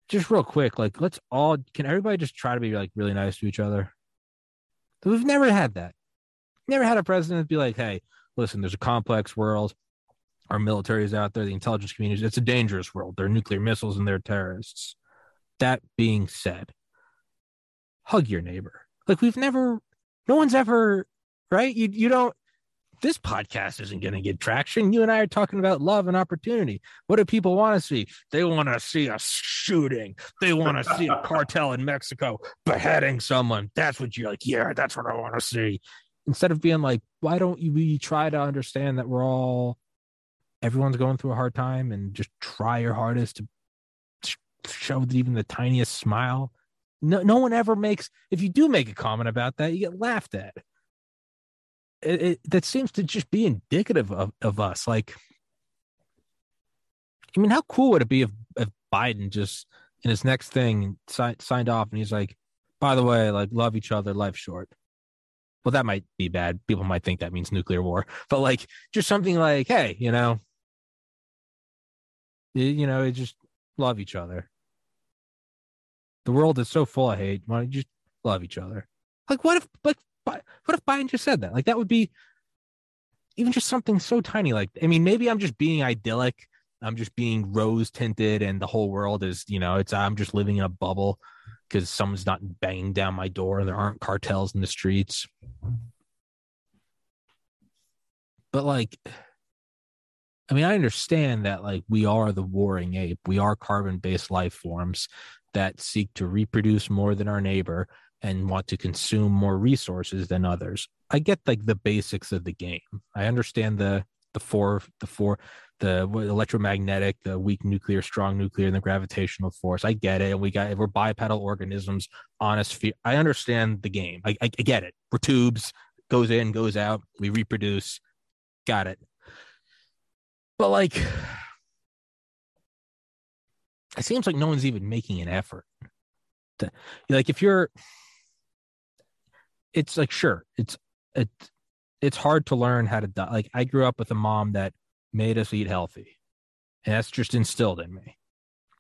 Just real quick, like let's all can everybody just try to be like really nice to each other? We've never had that. Never had a president be like, "Hey, listen, there's a complex world. Our military is out there. The intelligence community. It's a dangerous world. There are nuclear missiles and there are terrorists." That being said, hug your neighbor. Like we've never, no one's ever, right? You you don't. This podcast isn't going to get traction. You and I are talking about love and opportunity. What do people want to see? They want to see a shooting. They want to see a cartel in Mexico beheading someone. That's what you're like. Yeah, that's what I want to see. Instead of being like, why don't you we try to understand that we're all everyone's going through a hard time and just try your hardest to show even the tiniest smile no, no one ever makes. If you do make a comment about that, you get laughed at. It, it, that seems to just be indicative of, of us. Like, I mean, how cool would it be if, if Biden just in his next thing si- signed off and he's like, by the way, like, love each other, life short. Well, that might be bad. People might think that means nuclear war, but like, just something like, hey, you know, you, know, just love each other. The world is so full of hate. Why don't you just love each other? Like, what if, like, what if Biden just said that? Like, that would be even just something so tiny. Like, I mean, maybe I'm just being idyllic. I'm just being rose tinted, and the whole world is, you know, it's I'm just living in a bubble because someone's not banging down my door and there aren't cartels in the streets. But like, I mean, I understand that like we are the warring ape, we are carbon based life forms that seek to reproduce more than our neighbor and want to consume more resources than others. I get like the basics of the game. I understand the the four the four the electromagnetic, the weak nuclear, strong nuclear, and the gravitational force. I get it. And we got we're bipedal organisms on a sphere. I understand the game. I, I, I get it. We're tubes, goes in, goes out. We reproduce. Got it. But like it seems like no one's even making an effort to like if you're it's like sure it's it it's hard to learn how to die like i grew up with a mom that made us eat healthy and that's just instilled in me.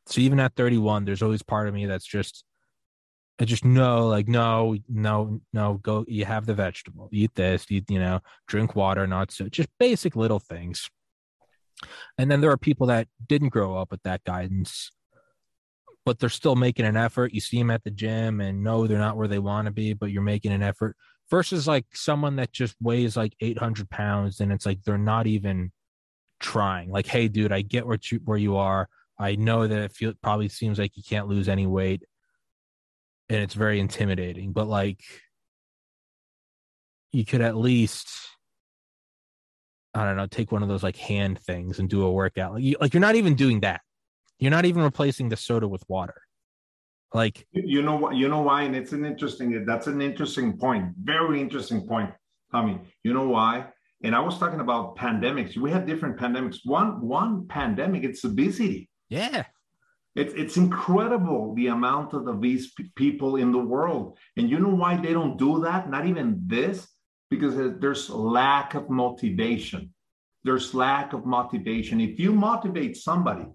So even at 31 there's always part of me that's just i just know like no no no go you have the vegetable eat this eat you know drink water not so just basic little things and then there are people that didn't grow up with that guidance but they're still making an effort. You see them at the gym and no, they're not where they want to be, but you're making an effort versus like someone that just weighs like 800 pounds and it's like they're not even trying. Like, hey, dude, I get where you, where you are. I know that it feel, probably seems like you can't lose any weight and it's very intimidating, but like you could at least I don't know, take one of those like hand things and do a workout. Like, you, like you're not even doing that. You're not even replacing the soda with water. Like you know what you know why, and it's an interesting. That's an interesting point. Very interesting point, Tommy. You know why? And I was talking about pandemics. We had different pandemics. One one pandemic, it's obesity. Yeah. It's it's incredible the amount of obese people in the world. And you know why they don't do that? Not even this, because there's lack of motivation. There's lack of motivation. If you motivate somebody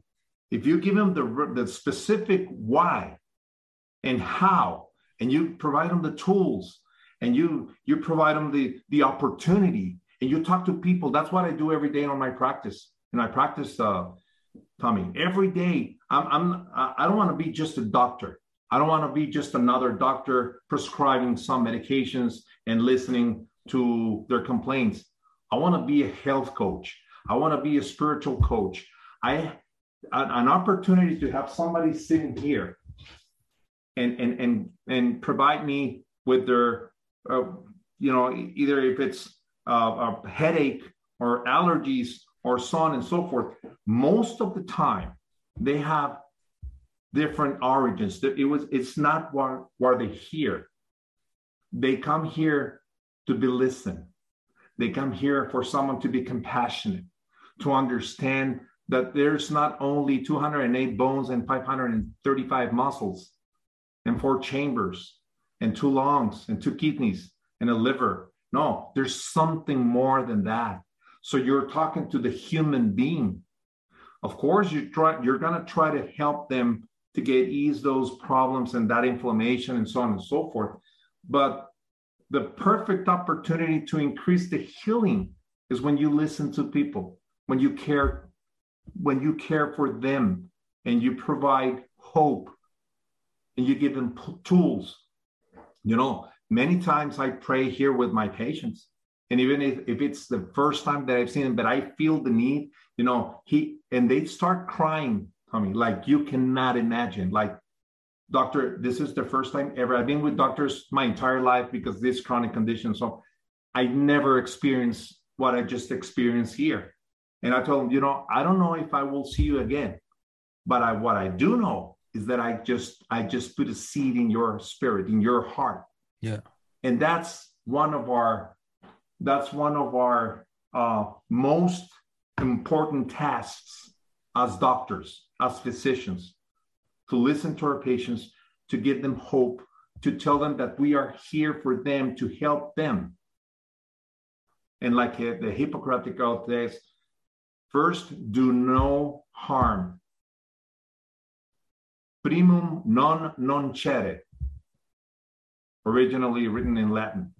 if you give them the, the specific why and how, and you provide them the tools, and you you provide them the the opportunity, and you talk to people. That's what I do every day on my practice. And I practice, uh, Tommy, every day. I'm, I'm I don't want to be just a doctor. I don't want to be just another doctor prescribing some medications and listening to their complaints. I want to be a health coach. I want to be a spiritual coach. I an opportunity to have somebody sitting here and and and and provide me with their uh, you know, either if it's uh, a headache or allergies or so on and so forth, most of the time they have different origins. It was it's not why, why they here. They come here to be listened. They come here for someone to be compassionate, to understand that there's not only 208 bones and 535 muscles and four chambers and two lungs and two kidneys and a liver. No, there's something more than that. So you're talking to the human being. Of course, you try, you're going to try to help them to get ease those problems and that inflammation and so on and so forth. But the perfect opportunity to increase the healing is when you listen to people, when you care, when you care for them and you provide hope and you give them tools. You know, many times I pray here with my patients. And even if, if it's the first time that I've seen them, but I feel the need, you know, he and they start crying, Tommy, like you cannot imagine. Like, doctor, this is the first time ever. I've been with doctors my entire life because this chronic condition. So I never experienced what I just experienced here. And I told him, you know, I don't know if I will see you again, but I what I do know is that I just I just put a seed in your spirit, in your heart. Yeah. And that's one of our that's one of our uh, most important tasks as doctors, as physicians, to listen to our patients, to give them hope, to tell them that we are here for them to help them. And like uh, the Hippocratic Oath says, first, do no harm. Primum non nocere, originally written in Latin.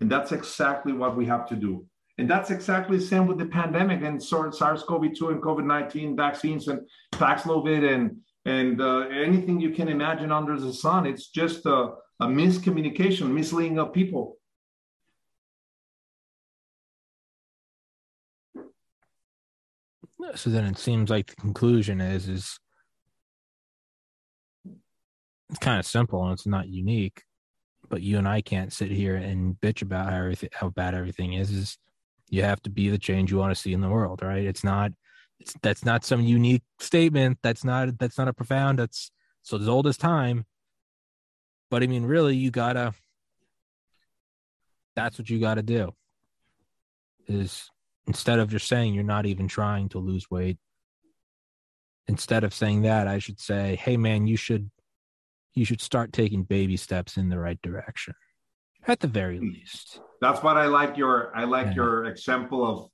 And that's exactly what we have to do. And that's exactly the same with the pandemic and SARS-CoV-2 and COVID-19 vaccines and Paxlovid and and uh, anything you can imagine under the sun. It's just a, a miscommunication, misleading of people. So then it seems like the conclusion is is it's kind of simple and it's not unique but you and I can't sit here and bitch about how everything, how bad everything is. Is you have to be the change you want to see in the world, right? It's not, that's not some unique statement. That's not that's not a profound. That's so as old as time. But I mean, really, you gotta. That's what you got to do. Is instead of just saying you're not even trying to lose weight. Instead of saying that, I should say, "Hey, man, you should you should start taking baby steps in the right direction at the very hmm. least that's what i like your i like yeah. your example of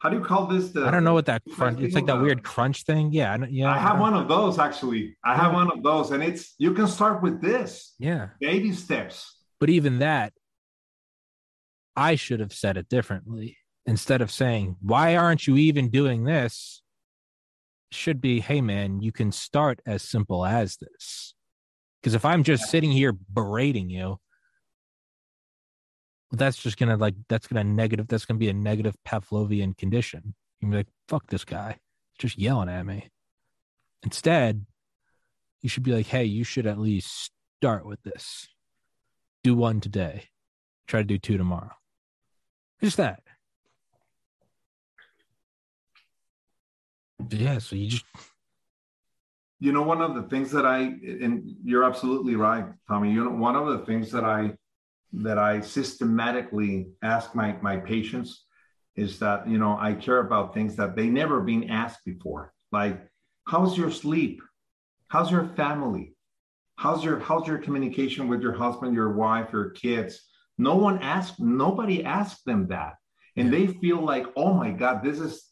how do you call this the, i don't know what that crunch it's like that weird crunch thing yeah yeah. I have I one of those actually. I have one of those and it's you can start with this. Yeah. Baby steps. But even that i should have said it differently. Instead of saying why aren't you even doing this? Should be hey man you can start as simple as this. Because if I'm just sitting here berating you, that's just gonna like that's gonna negative. That's gonna be a negative Pavlovian condition. You're like, fuck this guy, just yelling at me. Instead, you should be like, hey, you should at least start with this. Do one today. Try to do two tomorrow. Just that. Yeah, so you just you know one of the things that i and you're absolutely right tommy you know one of the things that i that i systematically ask my my patients is that you know i care about things that they never been asked before. Like how's your sleep? How's your family? How's your how's your communication with your husband your wife your kids? No one asked nobody asked them that. And yeah. they feel like oh my god this is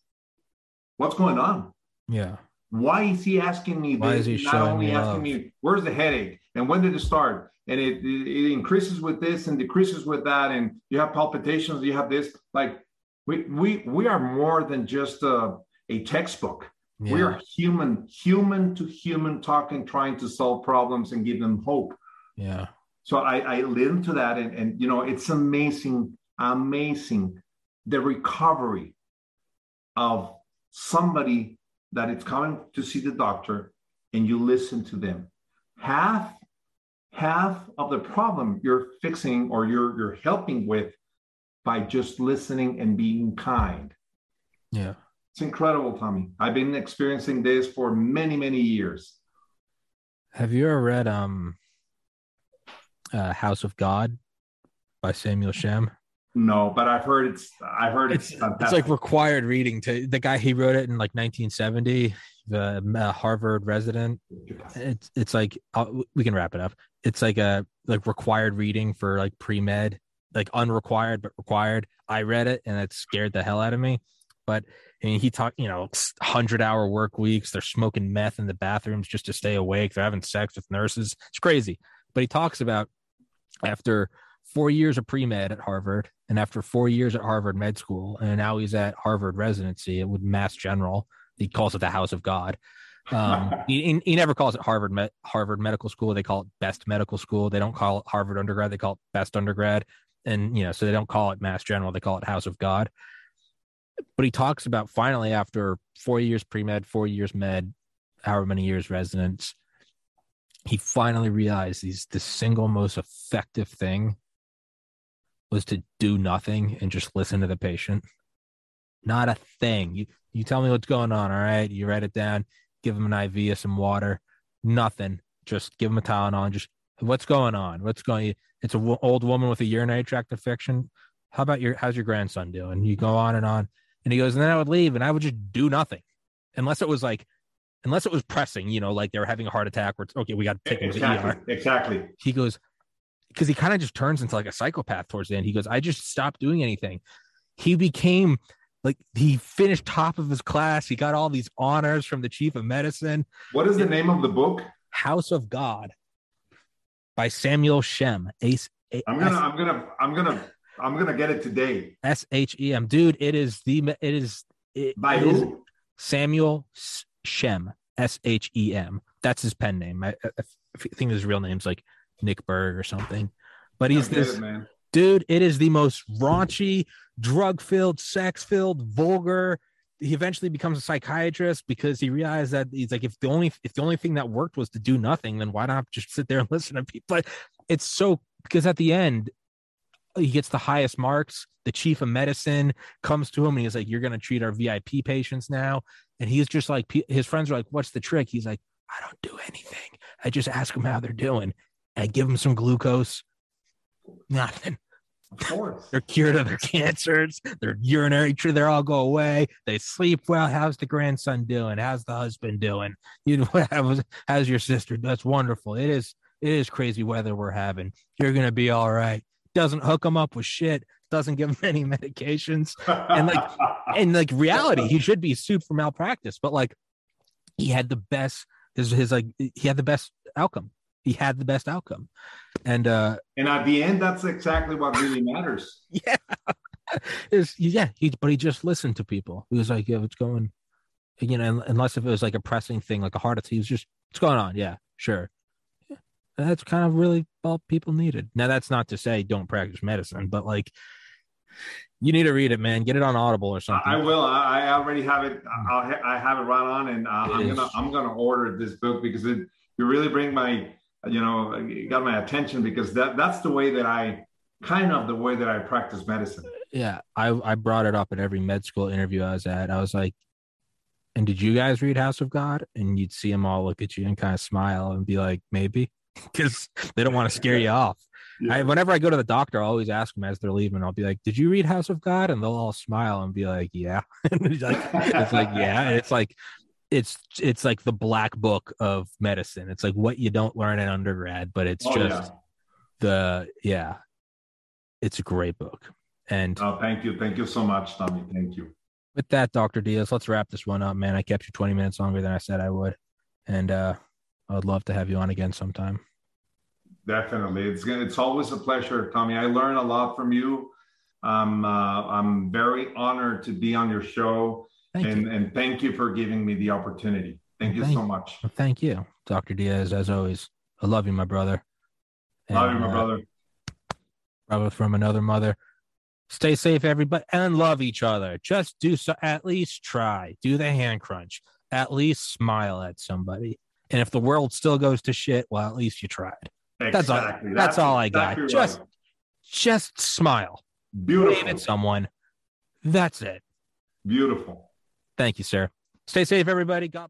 what's going on. Yeah. Why is he asking me why this? Is he not only asking me where's the headache? And when did it start and it, it increases with this and decreases with that. And you have palpitations you have this. Like we we we are more than just a, a textbook. Yeah. we are human human to human talking trying to solve problems and give them hope. Yeah. So i i live to that. And and you know it's amazing amazing the recovery of somebody that it's coming to see the doctor and you listen to them. Half, half of the problem you're fixing or you're you're helping with by just listening and being kind. Yeah. It's incredible, Tommy. I've been experiencing this for many, many years. Have you ever read um uh, House of God by Samuel Shem? No, but I've heard it's I've heard it's it's, it's like required reading to the guy he wrote it in like 1970 the uh, harvard resident it's it's like uh, we can wrap it up it's like a like required reading for like pre-med like unrequired but required i read it and it scared the hell out of me but I mean, he talked, you know, hundred hour work weeks. They're smoking meth in the bathrooms just to stay awake. They're having sex with nurses. It's crazy. But he talks about after four years of pre med at Harvard, and after four years at Harvard Med School, and now he's at Harvard residency with Mass General. He calls it the House of God. Um, <laughs> he, he never calls it Harvard Med, Harvard Medical School. They call it Best Medical School. They don't call it Harvard undergrad. They call it Best undergrad. And you know, so they don't call it Mass General. They call it House of God. But he talks about finally after four years pre med, four years med, however many years residence, he finally realized he's the single most effective thing was to do nothing and just listen to the patient. Not a thing. You you tell me what's going on, all right? You write it down, give him an IV of some water. Nothing. Just give him a Tylenol. Just what's going on? What's going? It's an w- old woman with a urinary tract infection. How about your? How's your grandson doing? You go on and on, and he goes, and then I would leave, and I would just do nothing, unless it was like, unless it was pressing, you know, like they were having a heart attack. Where it's okay, we got to take him to the ER. exactly. He goes, because he kind of just turns into like a psychopath towards the end. He goes, I just stopped doing anything. He became like he finished top of his class. He got all these honors from the chief of medicine. What is the name of the book? House of God by Samuel Shem. Ace. I'm gonna, I'm gonna, I'm gonna, I'm gonna get it today. S H E M. Dude, it is the it is it, By it is who? Samuel Shem. S H E M. That's his pen name. I, I, I think his real name's like Nick Berg or something. But he's this it, man. dude. It is the most raunchy, drug-filled, sex-filled, vulgar. He eventually becomes a psychiatrist because he realized that he's like, if the only if the only thing that worked was to do nothing, then why not just sit there and <laughs> listen to people? But it's so because at the end, he gets the highest marks. The chief of medicine comes to him and he's like, "You're going to treat our VIP patients now." And he's just like, his friends are like, "What's the trick?" He's like, "I don't do anything. I just ask them how they're doing. I give them some glucose. Nothing. Of course. <laughs> They're cured of their cancers. Their urinary tree, they all go away. They sleep well. How's the grandson doing? How's the husband doing? You know, <laughs> how's, how's your sister? That's wonderful. It is. It is crazy weather we're having. You're gonna be all right. Doesn't hook them up with shit. Doesn't give them <laughs> any medications. And, like, And like reality, he should be sued for malpractice. But like, he had the best. His his like he had the best outcome. He had the best outcome. And uh and at the end, that's exactly what really matters. <laughs> yeah is yeah he but he just listened to people he was like yeah what's going you know unless if it was like a pressing thing like a heart attack he was just what's going on yeah sure yeah. that's kind of really all people needed now that's not to say don't practice medicine but like you need to read it man get it on audible or something I will. I, already have it. I'll, I have it right on, and uh, I'm is. gonna I'm gonna order this book because it you really bring my you know it got my attention because that that's the way that I kind of the way that I practice medicine. yeah i i brought it up at every med school interview i was at i was like and did you guys read house of god and you'd see them all look at you and kind of smile and be like maybe <laughs> because they don't want to scare you off I, whenever I go to the doctor, I always ask them as they're leaving. I'll be like, "Did you read House of God?" And they'll all smile and be like, "Yeah." <laughs> And it's like, it's like, <laughs> yeah. And it's like, it's it's like the black book of medicine. It's like what you don't learn in undergrad, but it's Oh, just yeah. the yeah. It's a great book. And Oh, thank you, thank you so much, Tommy. Thank you. with that, Doctor Diaz, let's wrap this one up, man. I kept you twenty minutes longer than I said I would, and uh, I would love to have you on again sometime. Definitely, it's it's always a pleasure, Tommy. I learn a lot from you. Um, uh, I'm very honored to be on your show, Thank and you. and thank you for giving me the opportunity. Thank you Thank- so much. Thank you, Doctor Diaz. As always, I love you, my brother. Love you, And, my uh, brother. brother from another mother. Stay safe, everybody, and love each other. Just do so. At least try. Do the hand crunch. At least smile at somebody. And if the world still goes to shit, well, at least you tried. That's all. Exactly. That's, all I got. exactly right. Just, just smile. beautiful. Wave at someone. That's it. Beautiful. Thank you, sir. Stay safe, everybody. God.